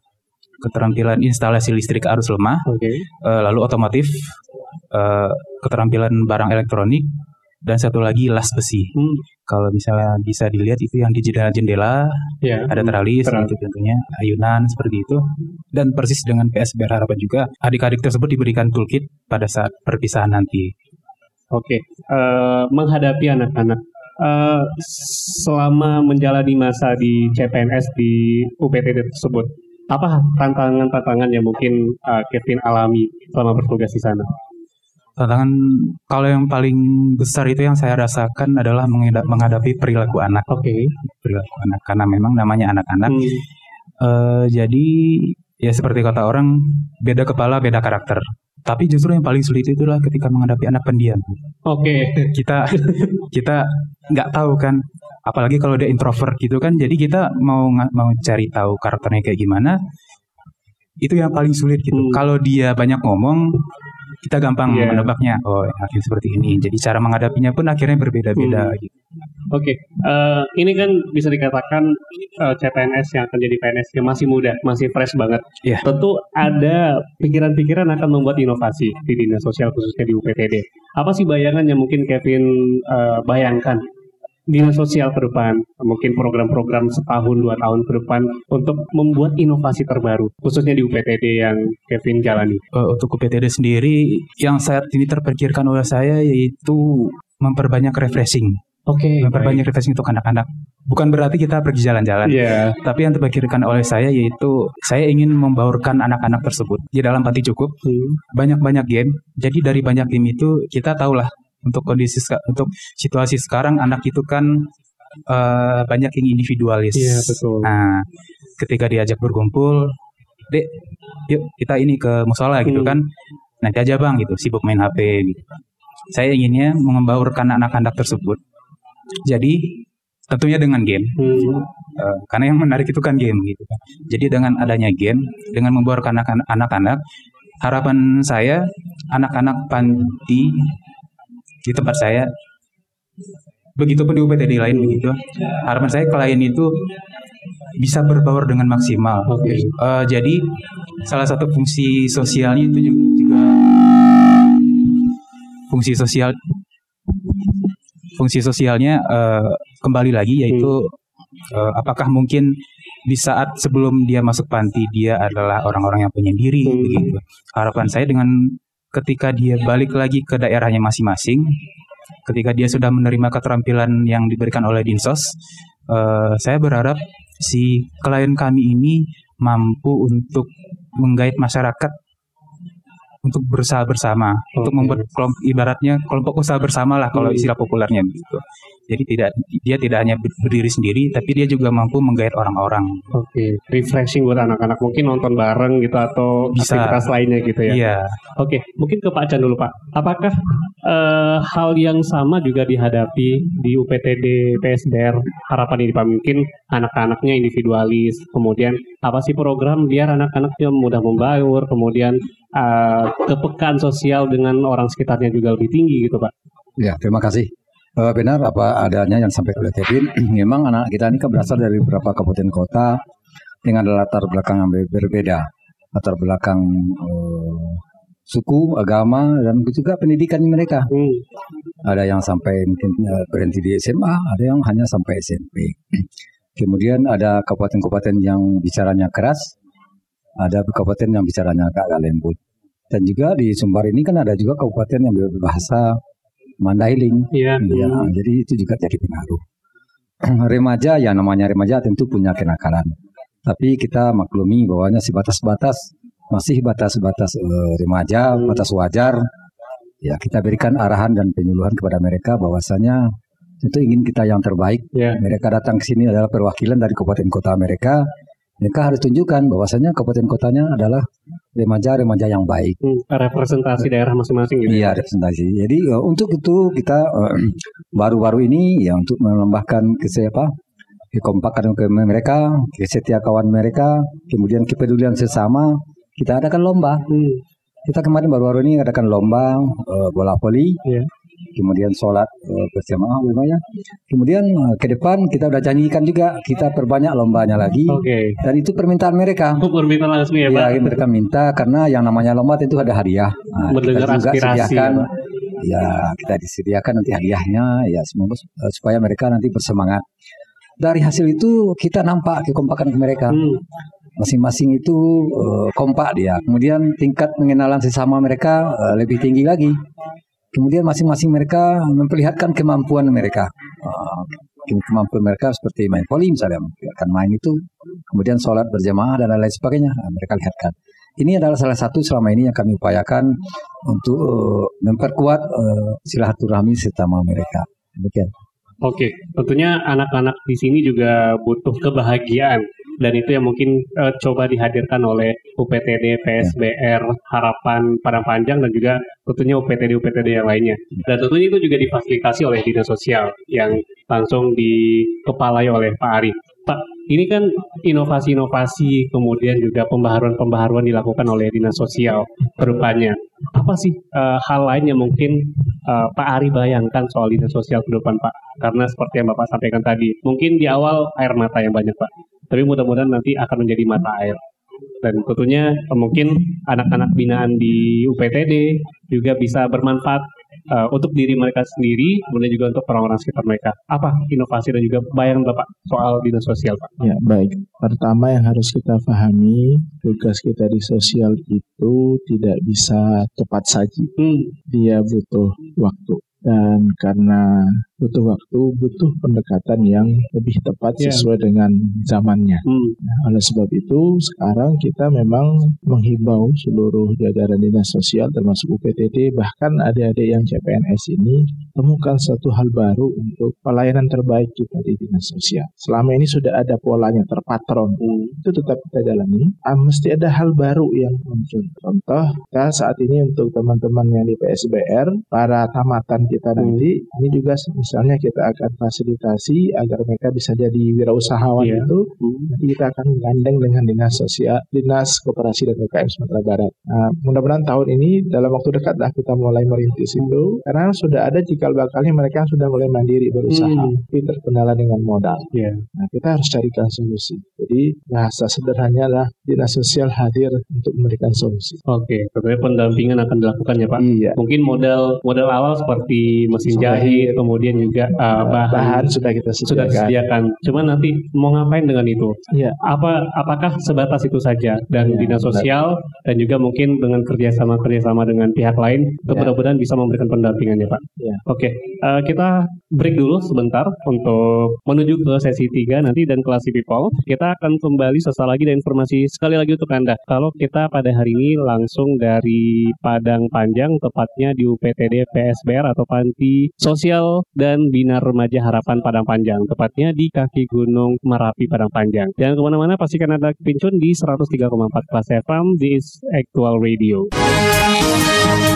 keterampilan instalasi listrik arus lemah, Oke. eh, lalu otomotif, eh, keterampilan barang elektronik, dan satu lagi las besi. Hmm. Kalau misalnya bisa dilihat itu yang di jendela-jendela, Ya. ada teralis, Teralis. gitu tentunya, ayunan seperti itu. Dan persis dengan PSBR Harapan juga, adik-adik tersebut diberikan toolkit pada saat perpisahan nanti. Oke, Eh, menghadapi anak-anak eh, selama menjalani masa di CPNS di UPTD tersebut, apa tantangan-tantangan yang mungkin eh, Kevin alami selama bertugas di sana? Tantangan kalau yang paling besar itu yang saya rasakan adalah menghada- menghadapi perilaku anak, Oke, perilaku anak karena memang namanya anak-anak. Hmm, Eh, jadi ya seperti kata orang beda kepala beda karakter. Tapi justru yang paling sulit itu adalah ketika menghadapi anak pendiam. oke, Kita kita nggak tahu kan, apalagi kalau dia introvert gitu kan. Jadi kita mau mau cari tahu karakternya kayak gimana. Itu yang paling sulit gitu. Hmm. Kalau dia banyak ngomong, kita gampang Iya. menebaknya. Oh, akhirnya seperti ini. Jadi cara menghadapinya pun akhirnya berbeda-beda. Hmm. gitu. oke. Eh, ini kan bisa dikatakan eh, CPNS yang akan jadi PNS yang masih muda, masih fresh banget. Iya. Tentu ada pikiran-pikiran akan membuat inovasi di dinas sosial khususnya di UPTD. Apa sih bayangan yang mungkin Kevin eh, bayangkan dinas sosial ke depan, mungkin program-program setahun dua tahun ke depan untuk membuat inovasi terbaru, khususnya di UPTD yang Kevin jalani. Eh, untuk UPTD sendiri yang saat ini terpikirkan oleh saya yaitu memperbanyak refreshing, Oke. memperbanyak refreshing untuk anak-anak. Bukan berarti kita pergi jalan-jalan, Iya. tapi yang terpikirkan oleh saya yaitu saya ingin membaurkan anak-anak tersebut di dalam panti cukup Hmm. banyak-banyak game. Jadi dari banyak game itu kita tahulah untuk kondisi untuk situasi sekarang anak itu kan eh, banyak yang individualis. Iya, betul. Nah, ketika diajak berkumpul, dek, yuk kita ini ke musola gitu Hmm. kan. Nanti aja bang gitu, sibuk main HP gitu. Saya inginnya membaurkan anak-anak tersebut. Jadi tentunya dengan game. Hmm. Uh, karena yang menarik itu kan game gitu. kan. Jadi dengan adanya game, dengan membawa anak-anak, harapan saya anak-anak panti di tempat saya begitupun di UPTD lain begitu. Harapan saya klien itu bisa berbaur dengan maksimal. Oke. Uh, jadi salah satu fungsi sosialnya itu ju- juga fungsi sosial fungsi sosialnya eh, kembali lagi yaitu eh, apakah mungkin di saat sebelum dia masuk panti dia adalah orang-orang yang penyendiri Hmm. begitu. Harapan saya dengan ketika dia balik lagi ke daerahnya masing-masing, ketika dia sudah menerima keterampilan yang diberikan oleh Dinsos, eh, saya berharap si klien kami ini mampu untuk menggait masyarakat untuk berusaha bersama, untuk Oke. membuat kelompok ibaratnya kelompok usaha bersama lah kalau istilah populernya begitu. Jadi tidak dia tidak hanya ber- berdiri sendiri, tapi dia juga mampu menggait orang-orang. Oke, refreshing buat anak-anak mungkin nonton bareng gitu atau Bisa. aktivitas lainnya gitu ya. Iya, Oke, mungkin ke Pak Chan dulu Pak. Apakah eh, hal yang sama juga dihadapi di UPTD PSBR harapan ini Pak? Mungkin anak-anaknya individualis, kemudian apa sih program biar anak-anaknya mudah membaur, kemudian eh, kepekaan sosial dengan orang sekitarnya juga lebih tinggi gitu Pak? Ya, terima kasih. Eh, benar apa adanya yang disampaikan oleh Kevin. Memang anak kita ini kan berasal dari beberapa kabupaten kota dengan latar belakang yang ber- berbeda. Latar belakang eh, suku, agama, dan juga pendidikan mereka. Hmm. Ada yang sampai mungkin eh, berhenti di SMA, ada yang hanya sampai SMP. Kemudian ada kabupaten-kabupaten yang bicaranya keras, ada kabupaten yang bicaranya agak lembut. Dan juga di Sumbar ini kan ada juga kabupaten yang berbahasa Mandailing. Iya. Ya, jadi itu juga jadi pengaruh. remaja ya namanya remaja tentu punya kenakalan. Tapi kita maklumi bahwanya si batas-batas masih batas-batas eh, remaja, batas wajar. Ya kita berikan arahan dan penyuluhan kepada mereka bahwasanya itu ingin kita yang terbaik. Iya. Mereka datang ke sini adalah perwakilan dari kabupaten kota mereka. Mereka harus tunjukkan bahwasanya kabupaten kotanya adalah remaja-remaja yang baik. Hmm, representasi daerah masing-masing gitu. Iya representasi. Jadi eh, untuk itu kita eh, baru-baru ini ya untuk menambahkan ke siapa kekompakan ke mereka, kesetiakawan mereka, kemudian kepedulian sesama. Kita adakan lomba. Hmm. Kita kemarin baru-baru ini adakan lomba eh, bola voli, Iya. Kemudian sholat eh, berjamaah lumayan. Kemudian eh, ke depan kita udah janjikan juga kita perbanyak lombanya lagi. Oke. Dan itu permintaan mereka. Untuk permintaan langsung ya Pak? Ya, mereka minta karena yang namanya lomba tentu ada hadiah. Nah, Mendengar kita juga aspirasi, sediakan, ya, Pak. ya kita disediakan nanti hadiahnya, ya semoga eh, supaya mereka nanti bersemangat. Dari hasil itu kita nampak kekompakan ke mereka. Hmm. Masing-masing itu eh, kompak dia. Kemudian tingkat pengenalan sesama mereka eh, lebih tinggi lagi. Kemudian masing-masing mereka memperlihatkan kemampuan mereka. Eh, kemampuan mereka seperti main volley misalnya, akan main itu, kemudian sholat berjamaah dan lain sebagainya. Nah, mereka lihatkan. Ini adalah salah satu selama ini yang kami upayakan untuk eh, memperkuat eh, silaturahmi sesama mereka. Demikian. Oke, tentunya anak-anak di sini juga butuh kebahagiaan dan itu yang mungkin eh, coba dihadirkan oleh UPTD, PSBR, Harapan Padang Panjang dan juga tentunya UPTD-UPTD yang lainnya. Dan tentunya itu juga difasilitasi oleh dinas sosial yang langsung dikepalai oleh Pak Ari. Pak, ini kan inovasi-inovasi kemudian juga pembaharuan-pembaharuan dilakukan oleh dinas sosial berupanya. Apa sih eh, hal lain yang mungkin eh, Pak Ari bayangkan soal dinas sosial ke depan Pak? Karena seperti yang Bapak sampaikan tadi, mungkin di awal air mata yang banyak Pak, tapi mudah-mudahan nanti akan menjadi mata air. Dan tentunya mungkin anak-anak binaan di UPTD juga bisa bermanfaat eh, untuk diri mereka sendiri, kemudian juga untuk orang-orang sekitar mereka. Apa inovasi dan juga bayangan Bapak soal dinas sosial Pak? Ya, baik. Pertama yang harus kita pahami, tugas kita di sosial itu tidak bisa cepat saji. Hmm, Dia butuh waktu. Dan karena butuh waktu, butuh pendekatan yang lebih tepat Ya. sesuai dengan zamannya. hmm, Nah, oleh sebab itu, sekarang kita memang menghimbau seluruh jajaran dinas sosial termasuk UPTD, bahkan adik-adik yang CPNS ini temukan satu hal baru untuk pelayanan terbaik kita di dinas sosial. Selama ini sudah ada polanya terpatron, hmm. itu tetap kita jalani. Ah, mesti ada hal baru yang muncul. Contoh, kita saat ini untuk teman-teman yang di PSBR, para tamatan kita nanti, ini juga misalnya kita akan fasilitasi agar mereka bisa jadi wirausahawan Iya. itu, Hmm. nanti kita akan menggandeng dengan dinas sosial, dinas koperasi dan UKM Sumatera Barat. Nah, mudah-mudahan tahun ini dalam waktu dekat lah kita mulai merintis itu, karena sudah ada cikal bakalnya mereka sudah mulai mandiri berusaha, Hmm. tapi terkendala dengan modal. Iya. Nah, kita harus carikan solusi. Jadi bahasa sederhananya adalah dinas sosial hadir untuk memberikan solusi. Oke, tentunya pendampingan akan dilakukan ya Pak. Iya. Mungkin modal modal awal seperti mesin jahit, kemudian juga uh, bahan, Bahan sudah kita sudah sediakan. disediakan. Cuma nanti mau ngapain dengan itu? Iya. Apa apakah sebatas itu saja dan Iya, dinas benar. sosial dan juga mungkin dengan kerjasama kerjasama dengan pihak lain, Iya. mudah-mudahan bisa memberikan pendampingan ya Pak. Iya. Oke, uh, kita break dulu sebentar untuk menuju ke sesi 3 nanti dan kelas people. Kita akan kembali sesaat lagi dan informasi sekali lagi untuk Anda. Kalau kita pada hari ini langsung dari Padang Panjang, tepatnya di UPTD PSBR atau Panti Sosial dan Bina Remaja Harapan Padang Panjang, tepatnya di kaki Gunung Merapi Padang Panjang. Jangan ke mana-mana, pastikan Anda pincun di 103,4 kelas FM di Actual Radio.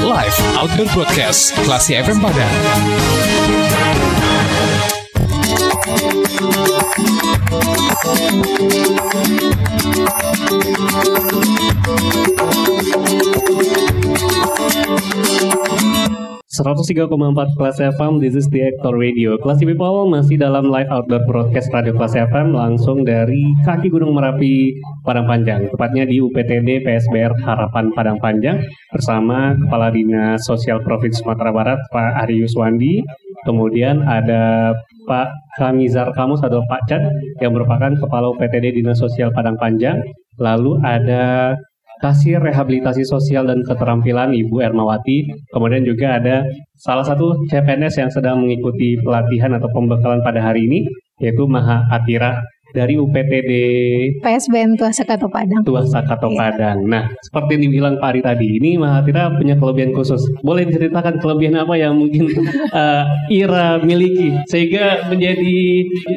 Live Outdoor Broadcast Klasi FM Padang. Seratus Kelas FM, this is the Actor Radio. Kelas People masih dalam live outdoor broadcast Radio Kelas FM langsung dari kaki Gunung Merapi, Padang Panjang. Tepatnya di UPTD PSBR Harapan Padang Panjang bersama Kepala Dinas Sosial Provinsi Sumatera Barat, Pak Ari Yuswandi. Kemudian ada Pak Kamizar Kamus atau Pak Chat yang merupakan Kepala UPTD Dinas Sosial Padang Panjang. Lalu ada Kasir Rehabilitasi Sosial dan Keterampilan Ibu Ermawati. Kemudian juga ada salah satu CPNS yang sedang mengikuti pelatihan atau pembekalan pada hari ini, yaitu Maha Atira dari UPTD PSBN Tuasa Kato Padang. Tua Sakato Iya. Padang. Nah, seperti yang dibilang Pak Ari tadi, ini Mahatira punya kelebihan khusus. Boleh diceritakan kelebihan apa yang mungkin eh, Ira miliki sehingga menjadi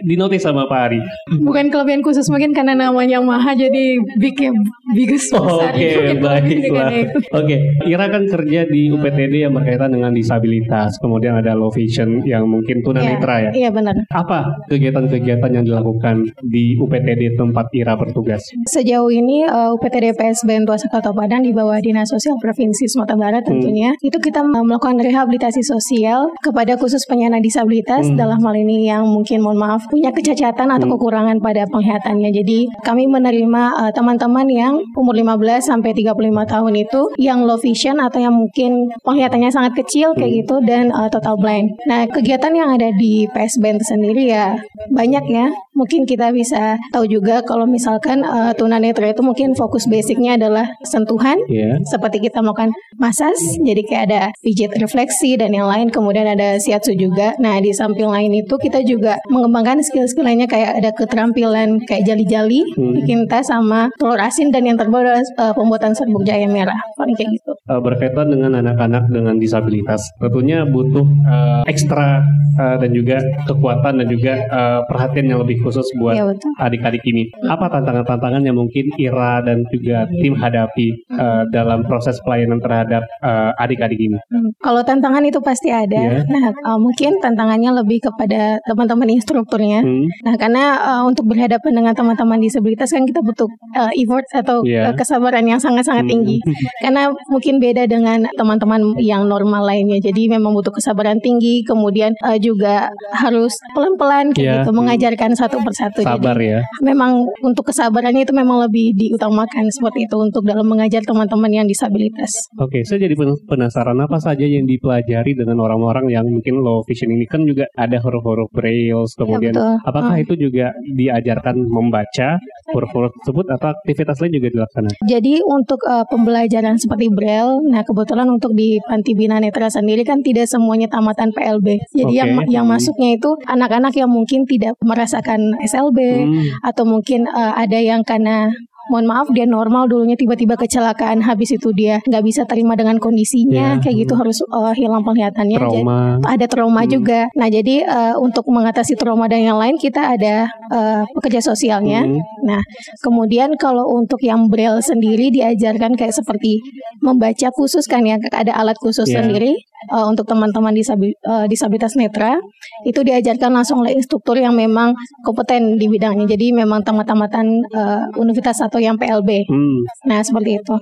dinotis sama Pak Ari? Bukan kelebihan khusus mungkin karena namanya Maha jadi bikin biggest Oh. Oke, Mungkin baiklah. dengan itu. Oke, Ira kan kerja di UPTD yang berkaitan dengan disabilitas. Kemudian ada low vision yang mungkin tunanetra ya. Iya benar. Apa kegiatan-kegiatan yang dilakukan di UPTD tempat Ira bertugas? Sejauh ini uh, UPTD PSBN Tuasa Kato Padang di bawah Dinas Sosial Provinsi Sumatera Barat Hmm. tentunya itu kita uh, melakukan rehabilitasi sosial kepada khusus penyandang disabilitas Hmm. dalam hal ini yang mungkin mohon maaf punya kecacatan atau Hmm. kekurangan pada penglihatannya. Jadi kami menerima uh, teman-teman yang umur 15 sampai 35 tahun itu yang low vision atau yang mungkin penglihatannya sangat kecil kayak Hmm. gitu dan uh, total blind. Nah, kegiatan yang ada di PSBN sendiri ya banyak ya. Mungkin kita bisa tahu juga kalau misalkan uh, tunanetra itu mungkin fokus basicnya adalah sentuhan Ya. seperti kita melakukan masas jadi kayak ada pijit refleksi dan yang lain kemudian ada shiatsu juga nah di samping lain itu kita juga mengembangkan skill-skill lainnya kayak ada keterampilan kayak jali-jali Hmm. bikin tas sama telur asin dan yang terbaru adalah uh, pembuatan serbuk jahe merah paling kayak gitu uh, berkaitan dengan anak-anak dengan disabilitas. Tentunya butuh uh, ekstra uh, dan juga kekuatan dan juga uh, perhatian yang lebih khusus buat Iya, betul. adik-adik ini. Apa tantangan-tantangan yang mungkin Ira dan juga tim hadapi uh, dalam proses pelayanan terhadap uh, adik-adik ini? Hmm, Kalau tantangan itu pasti ada. Iya. Nah, uh, mungkin tantangannya lebih kepada teman-teman instrukturnya. Hmm. Nah, karena uh, untuk berhadapan dengan teman-teman disabilitas kan kita butuh uh, effort atau Iya. uh, kesabaran yang sangat-sangat Hmm. tinggi. Karena mungkin beda dengan teman-teman yang normal lainnya. Jadi memang butuh kesabaran tinggi, kemudian uh, juga harus pelan-pelan kayak Iya. gitu mengajarkan satu persatu. Sabar Jadi ya. memang untuk kesabarannya itu memang lebih diutamakan seperti itu untuk dalam mengajar teman-teman yang disabilitas. Oke, saya jadi pen- penasaran apa saja yang dipelajari dengan orang-orang yang mungkin low vision ini kan juga ada huruf-huruf braille, kemudian betul. apakah Hmm. itu juga diajarkan membaca huruf-huruf tersebut atau aktivitas lain juga dilaksanakan? Jadi untuk uh, pembelajaran seperti Braille, nah kebetulan untuk di Panti Bina Netra sendiri kan tidak semuanya tamatan PLB. Jadi Oke. yang yang Hmm. masuknya itu anak-anak yang mungkin tidak merasakan SLB Hmm. atau mungkin uh, ada yang karena mohon maaf dia normal dulunya tiba-tiba kecelakaan habis itu dia nggak bisa terima dengan Ya. kondisinya kayak gitu harus uh, hilang penglihatannya Jadi, Trauma. ada trauma Hmm. juga. Nah, jadi uh, untuk mengatasi trauma dan yang lain kita ada uh, pekerja sosialnya. Hmm. Nah, kemudian kalau untuk yang braille sendiri diajarkan kayak seperti membaca khusus kan ya, ada alat khusus Ya. sendiri. Uh, untuk teman-teman disabi, uh, disabilitas netra itu diajarkan langsung oleh instruktur yang memang kompeten di bidangnya. Jadi memang tamat-tamatan uh, universitas atau yang PLB. Hmm. Nah seperti itu.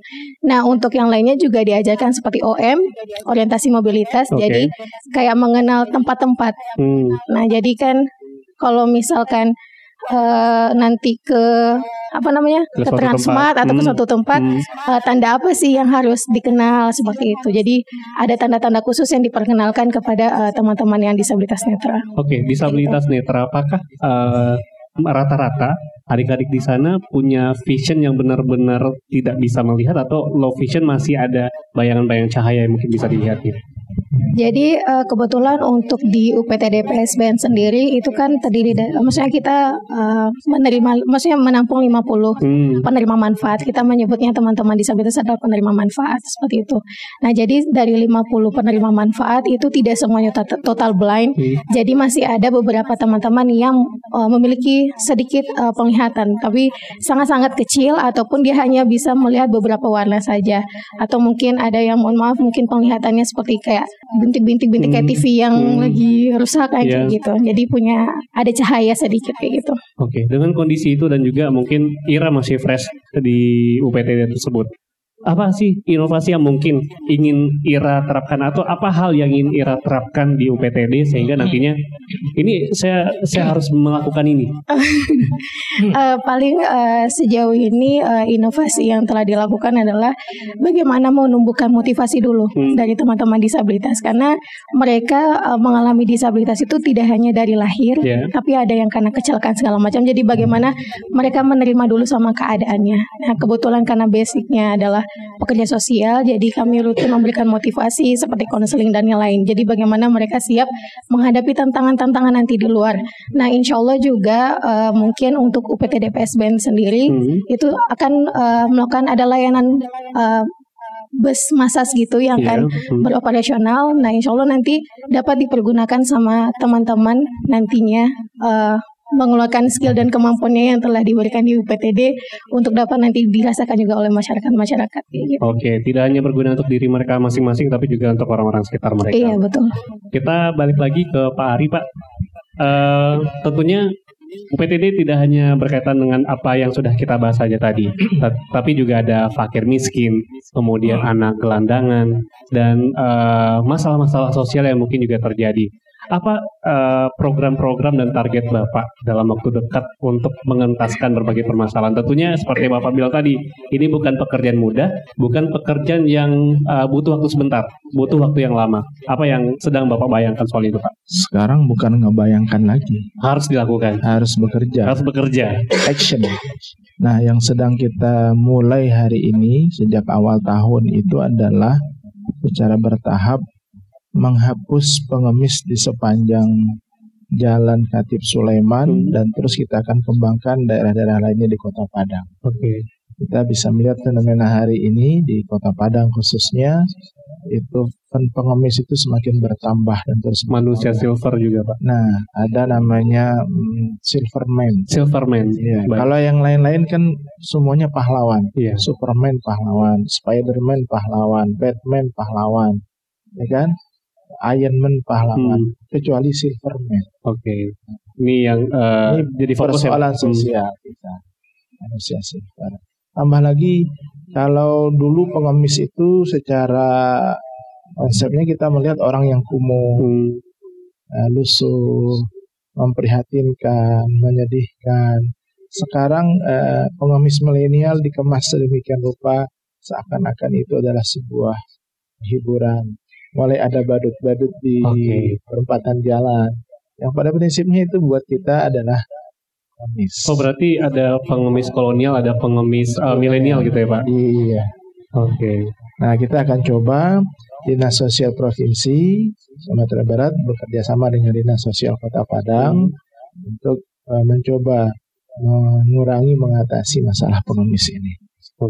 Nah untuk yang lainnya juga diajarkan seperti OM, orientasi mobilitas. Oke. Jadi kayak mengenal tempat-tempat. Hmm. Nah jadi kan kalau misalkan eh, nanti ke apa namanya Ke ke, Transmart tempat. atau ke Hmm. suatu tempat Hmm. eh, tanda apa sih yang harus dikenal seperti itu. Jadi ada tanda-tanda khusus yang diperkenalkan kepada eh, teman-teman yang disabilitas netra. Oke, disabilitas netra apakah eh, rata-rata adik-adik di sana punya vision yang benar-benar tidak bisa melihat atau low vision masih ada bayangan-bayangan cahaya yang mungkin bisa dilihat gitu? Jadi eh, kebetulan untuk di UPTD PSBN sendiri itu kan terdiri dari maksudnya kita eh, menerima maksudnya menampung 50 Hmm. penerima manfaat. Kita menyebutnya teman-teman disabilitas adalah penerima manfaat seperti itu. Nah, jadi dari 50 penerima manfaat itu tidak semuanya tot- total blind. Hmm. Jadi masih ada beberapa teman-teman yang eh, memiliki sedikit eh, penglihatan tapi sangat-sangat kecil ataupun dia hanya bisa melihat beberapa warna saja atau mungkin ada yang mohon maaf mungkin penglihatannya seperti kayak bintik-bintik-bintik kayak Hmm. TV yang Hmm. lagi rusak kayak Iya. gitu. Jadi punya ada cahaya sedikit kayak gitu. Oke, dengan kondisi itu dan juga mungkin Ira masih fresh di UPTD tersebut. Apa sih inovasi yang mungkin ingin Ira terapkan atau apa hal yang ingin Ira terapkan di UPTD sehingga nantinya ini saya saya harus melakukan ini. Eh, paling eh, sejauh ini eh, inovasi yang telah dilakukan adalah bagaimana menumbuhkan motivasi dulu Hmm. dari teman-teman disabilitas karena mereka eh, mengalami disabilitas itu tidak hanya dari lahir Ya. tapi ada yang karena kecelakaan segala macam jadi bagaimana mereka menerima dulu sama keadaannya nah kebetulan karena basicnya adalah pekerja sosial jadi kami rutin memberikan motivasi seperti konseling dan yang lain jadi bagaimana mereka siap menghadapi tantangan-tantangan nanti di luar nah insya Allah juga eh, mungkin untuk UPTD PSBN sendiri Hmm. itu akan eh, melakukan ada layanan eh, bus masas gitu yang Iya, akan hmm. beroperasional. Nah, insya Allah nanti dapat dipergunakan sama teman-teman nantinya eh, mengeluarkan skill dan kemampuannya yang telah diberikan di UPTD untuk dapat nanti dirasakan juga oleh masyarakat-masyarakat. gitu. Oke, tidak hanya berguna untuk diri mereka masing-masing tapi juga untuk orang-orang sekitar mereka. Iya betul. Kita balik lagi ke Pak Ari, Pak. Eh, tentunya UPTD tidak hanya berkaitan dengan apa yang sudah kita bahas saja tadi, ta- tapi juga ada fakir miskin, kemudian anak gelandangan, dan eh, masalah-masalah sosial yang mungkin juga terjadi. Apa eh, program-program dan target Bapak dalam waktu dekat untuk mengentaskan berbagai permasalahan? Tentunya seperti Bapak bilang tadi, ini bukan pekerjaan mudah, bukan pekerjaan yang eh, butuh waktu sebentar, butuh waktu yang lama. Apa yang sedang Bapak bayangkan soal itu, Pak? Sekarang bukan ngebayangkan lagi, Harus dilakukan, harus bekerja. harus bekerja. action. Nah, yang sedang kita mulai hari ini sejak awal tahun itu adalah secara bertahap menghapus pengemis di sepanjang Jalan Khatib Sulaiman dan terus kita akan kembangkan daerah-daerah lainnya di Kota Padang. Oke. Kita bisa melihat fenomena hari ini di Kota Padang khususnya itu pen- pengemis itu semakin bertambah dan terus Manusia bertambah. silver juga, Pak. Nah, ada namanya mm, Silverman. Silverman. Iya, Baik. kalau yang lain-lain kan semuanya pahlawan. Iya. Superman pahlawan, Spiderman pahlawan, Batman pahlawan, ya kan? Iron Man pahlawan, Hmm. kecuali Silverman. Oke. Ini yang eh, Ini jadi fokus ya, Pak? persoalan Hmm. sosial kita, manusia silver. Tambah lagi, kalau dulu pengemis itu secara konsepnya kita melihat orang yang kumuh, Hmm. eh, lusuh, memprihatinkan, menyedihkan. Sekarang eh, pengemis milenial dikemas sedemikian rupa seakan-akan itu adalah sebuah hiburan. Mulai ada badut-badut di Oke. perempatan jalan. Yang pada prinsipnya itu buat kita adalah pengemis. Oh berarti ada pengemis kolonial, ada pengemis eh, milenial gitu ya Pak? Iya. Oke. Nah, kita akan coba Dinas Sosial Provinsi Sumatera Barat bekerja sama dengan Dinas Sosial Kota Padang untuk eh, mencoba mengurangi mengatasi masalah pengemis ini.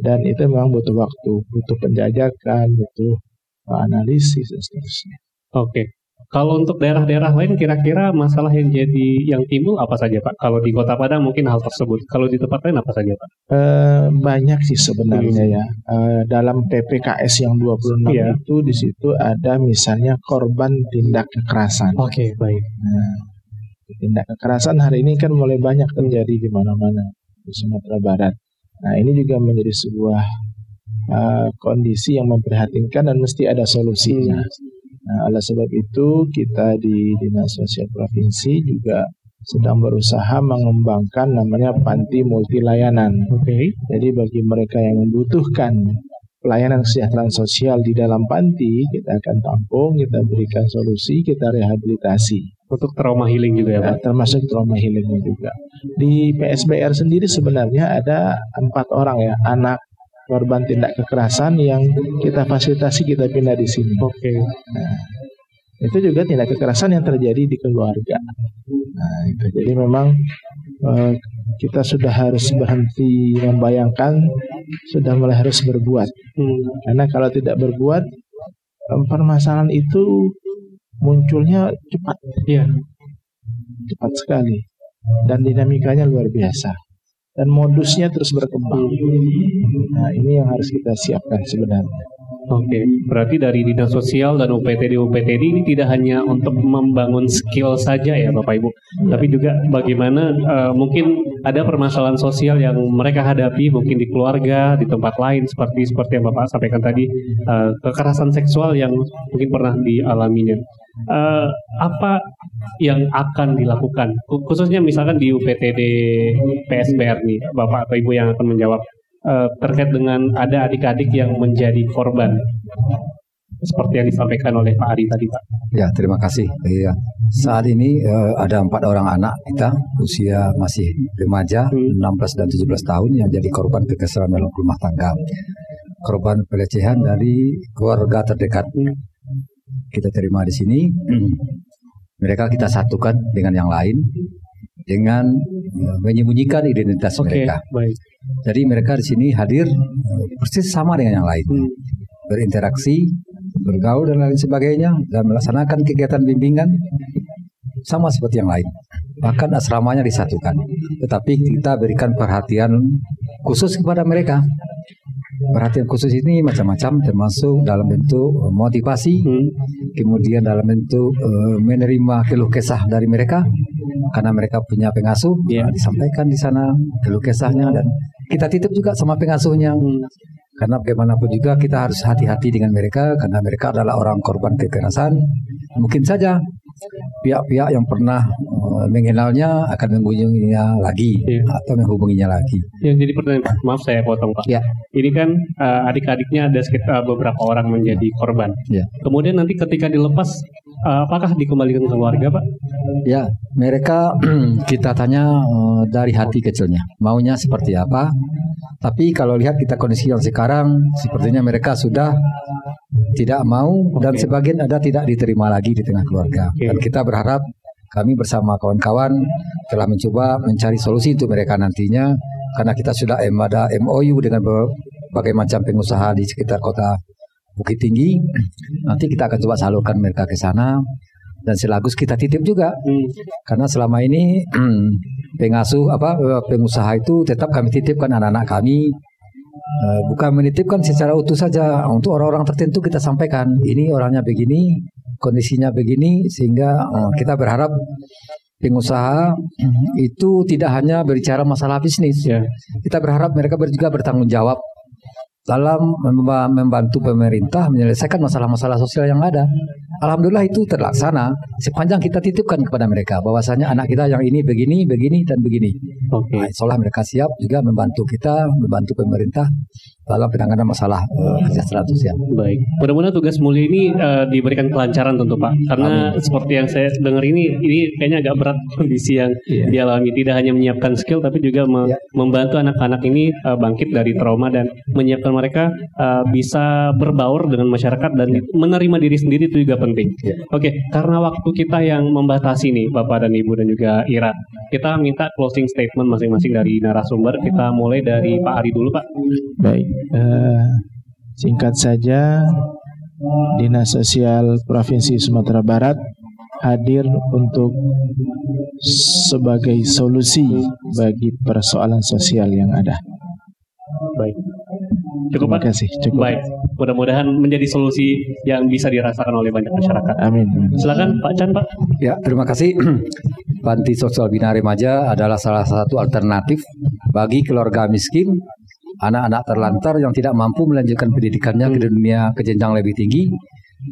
Dan itu memang butuh waktu, butuh penjajakan, butuh analisis dan seterusnya. Oke. Kalau untuk daerah-daerah lain kira-kira masalah yang jadi yang timbul apa saja Pak? Kalau di Kota Padang mungkin hal tersebut. Kalau di tempat lain apa saja Pak? Eh, banyak sih sebenarnya ya. Eh, dalam PPKS yang 26 Iya. itu di situ ada misalnya korban tindak kekerasan. Oke, baik. Nah, tindak kekerasan hari ini kan mulai banyak terjadi di mana-mana di Sumatera Barat. Nah, ini juga menjadi sebuah uh, kondisi yang memprihatinkan dan mesti ada solusinya. Nah, oleh sebab itu kita di Dinas Sosial Provinsi juga sedang berusaha mengembangkan namanya panti multi layanan. Oke. Jadi bagi mereka yang membutuhkan pelayanan kesejahteraan sosial di dalam panti, kita akan tampung, kita berikan solusi, kita rehabilitasi. Untuk trauma healing juga ya Ya, Pak? termasuk trauma healingnya juga. Di PSBR sendiri sebenarnya ada empat orang ya anak korban tindak kekerasan yang kita fasilitasi kita pindah di sini. Oke. Nah, itu juga tindak kekerasan yang terjadi di keluarga. Nah, itu jadi memang eh, kita sudah harus berhenti membayangkan, sudah mulai harus berbuat. Hmm. Karena kalau tidak berbuat, eh, permasalahan itu munculnya cepat. Iya. cepat sekali dan dinamikanya luar biasa dan modusnya terus berkembang. Nah ini yang harus kita siapkan sebenarnya. Oke, berarti dari dinas sosial dan UPTD UPTD ini tidak hanya untuk membangun skill saja ya Bapak Ibu, tapi juga bagaimana eh, mungkin ada permasalahan sosial yang mereka hadapi mungkin di keluarga, di tempat lain seperti seperti yang Bapak sampaikan tadi eh, kekerasan seksual yang mungkin pernah dialaminya. Eh, apa yang akan dilakukan? Khu- khususnya misalkan di UPTD PSBR nih Bapak atau Ibu yang akan menjawab eh, terkait dengan ada adik-adik yang menjadi korban seperti yang disampaikan oleh Pak Ari tadi Pak. Ya, terima kasih. Iya. Saat ini eh, ada empat orang anak kita usia masih remaja, 16 dan 17 tahun yang jadi korban kekerasan dalam rumah tangga. Korban pelecehan dari keluarga terdekat. Kita terima di sini. Mereka kita satukan dengan yang lain dengan eh, menyembunyikan identitas Oke, mereka. baik. Jadi mereka di sini hadir eh, persis sama dengan yang lain, berinteraksi, bergaul dan lain sebagainya, dan melaksanakan kegiatan bimbingan sama seperti yang lain. Bahkan asramanya disatukan, tetapi kita berikan perhatian khusus kepada mereka. Perhatian khusus ini macam-macam, termasuk dalam bentuk eh, motivasi, kemudian dalam bentuk eh, menerima keluh kesah dari mereka, karena mereka punya pengasuh, nah, disampaikan di sana keluh kesahnya dan kita titip juga sama pengasuhnya. Karena bagaimanapun juga kita harus hati-hati dengan mereka karena mereka adalah orang korban kekerasan. Mungkin saja pihak-pihak yang pernah eh, mengenalnya akan mengunjunginya lagi atau menghubunginya lagi. Yang jadi pertanyaan Pak, maaf saya potong Pak. Ya. Ini kan eh, adik-adiknya ada sekitar beberapa orang menjadi korban. Ya. Kemudian nanti ketika dilepas, eh, apakah dikembalikan ke keluarga Pak? Ya, mereka kita tanya eh, dari hati kecilnya, maunya seperti apa. Tapi kalau lihat kita kondisi yang sekarang, sepertinya mereka sudah tidak mau dan sebagian ada tidak diterima lagi di tengah keluarga. Dan kita berharap kami bersama kawan-kawan telah mencoba mencari solusi untuk mereka nantinya karena kita sudah ada MOU dengan berbagai macam pengusaha di sekitar kota Bukit Tinggi. Nanti kita akan coba salurkan mereka ke sana. Dan selagus kita titip juga. Karena selama ini pengasuh apa pengusaha itu tetap kami titipkan anak-anak kami. Eh, bukan menitipkan secara utuh saja. Untuk orang-orang tertentu kita sampaikan ini orangnya begini kondisinya begini sehingga eh, kita berharap pengusaha itu tidak hanya berbicara masalah bisnis. Kita berharap mereka juga bertanggung jawab dalam memba- membantu pemerintah menyelesaikan masalah-masalah sosial yang ada. Alhamdulillah itu terlaksana sepanjang kita titipkan kepada mereka bahwasanya anak kita yang ini begini, begini dan begini. Oke. Nah, insya Allah mereka siap juga membantu kita, membantu pemerintah dalam penanganan masalah kesejahteraan sosial. Baik. Mudah-mudahan tugas mulia ini eh, diberikan kelancaran tentu Pak. Karena seperti yang saya dengar ini, ini kayaknya agak berat kondisi yang dialami. Tidak hanya menyiapkan skill, tapi juga me- membantu anak-anak ini eh, bangkit dari trauma dan menyiapkan mereka eh, bisa berbaur dengan masyarakat dan menerima diri sendiri itu juga penting. Oke, karena waktu kita yang membatasi nih, Bapak dan Ibu dan juga Ira, kita minta closing statement masing-masing dari narasumber. Kita mulai dari Pak Ari dulu, Pak. Baik, eh, singkat saja, Dinas Sosial Provinsi Sumatera Barat hadir untuk sebagai solusi bagi persoalan sosial yang ada. Baik. Cukup Terima kasih. Cukup. Baik. Mudah-mudahan menjadi solusi yang bisa dirasakan oleh banyak masyarakat. Amin. Silakan Pak Chan Pak. Ya, terima kasih. Panti Sosial Bina Remaja adalah salah satu alternatif bagi keluarga miskin, anak-anak terlantar yang tidak mampu melanjutkan pendidikannya ke dunia ke jenjang lebih tinggi.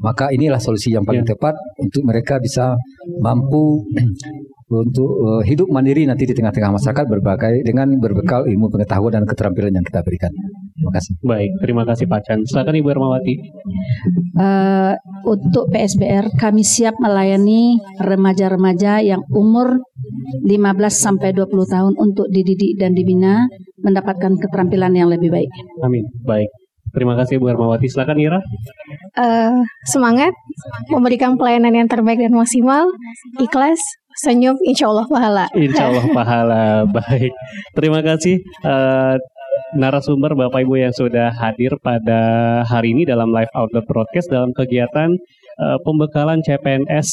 Maka inilah solusi yang paling tepat untuk mereka bisa mampu untuk eh, hidup mandiri nanti di tengah-tengah masyarakat berbagai dengan berbekal ilmu pengetahuan dan keterampilan yang kita berikan. Terima kasih. Baik, terima kasih Pak Chan. Silakan Ibu Ermawati. Eh, untuk PSBR kami siap melayani remaja-remaja yang umur 15 sampai 20 tahun untuk dididik dan dibina mendapatkan keterampilan yang lebih baik. Amin. Baik. Terima kasih Bu Ermawati. Silakan Ira. Eh, semangat, memberikan pelayanan yang terbaik dan maksimal, ikhlas, senyum, insya Allah pahala. Insya Allah pahala. Baik. Terima kasih eh, narasumber Bapak Ibu yang sudah hadir pada hari ini dalam live outdoor broadcast dalam kegiatan eh, pembekalan CPNS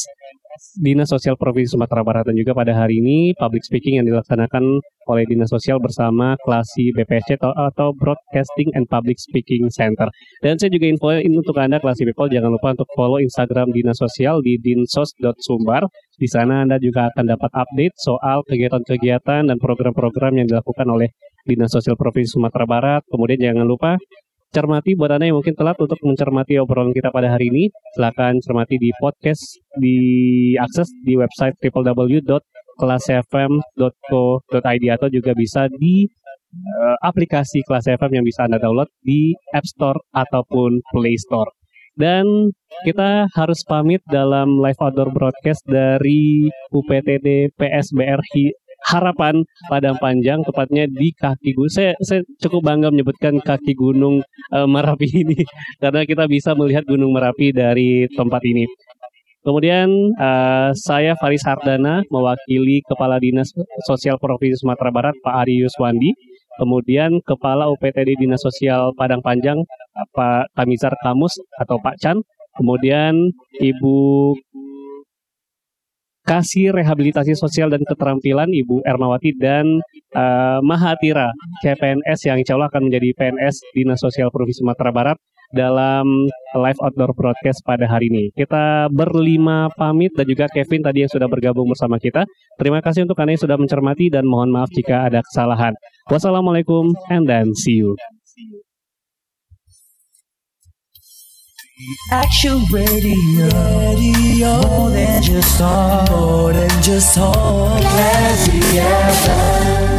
Dinas Sosial Provinsi Sumatera Barat dan juga pada hari ini public speaking yang dilaksanakan oleh Dinas Sosial bersama Klasi BPSC atau, Broadcasting and Public Speaking Center. Dan saya juga info ini untuk Anda Klasi People jangan lupa untuk follow Instagram Dinas Sosial di dinsos.sumbar. Di sana Anda juga akan dapat update soal kegiatan-kegiatan dan program-program yang dilakukan oleh Dinas Sosial Provinsi Sumatera Barat. Kemudian jangan lupa cermati buat Anda yang mungkin telat untuk mencermati obrolan kita pada hari ini, silakan cermati di podcast diakses di website www.kelasfm.co.id atau juga bisa di eh, aplikasi Kelas FM yang bisa Anda download di App Store ataupun Play Store. Dan kita harus pamit dalam live outdoor broadcast dari UPTD PSBR Harapan Padang Panjang, tepatnya di kaki gunung. Saya, saya cukup bangga menyebutkan kaki gunung eh, Merapi ini karena kita bisa melihat Gunung Merapi dari tempat ini. Kemudian eh, saya Faris Hardana mewakili Kepala Dinas Sosial Provinsi Sumatera Barat Pak Ari Yuswandi. Kemudian Kepala UPTD Dinas Sosial Padang Panjang Pak Kamizar Kamus atau Pak Chan. Kemudian Ibu Kasih Rehabilitasi Sosial dan Keterampilan Ibu Ermawati dan eh, Mahatira CPNS yang insya Allah akan menjadi PNS Dinas Sosial Provinsi Sumatera Barat dalam live outdoor broadcast pada hari ini. Kita berlima pamit dan juga Kevin tadi yang sudah bergabung bersama kita. Terima kasih untuk Anda yang sudah mencermati dan mohon maaf jika ada kesalahan. Wassalamualaikum and then see you. Action Radio, radio, more than just talk, more than just talk. Classy FM.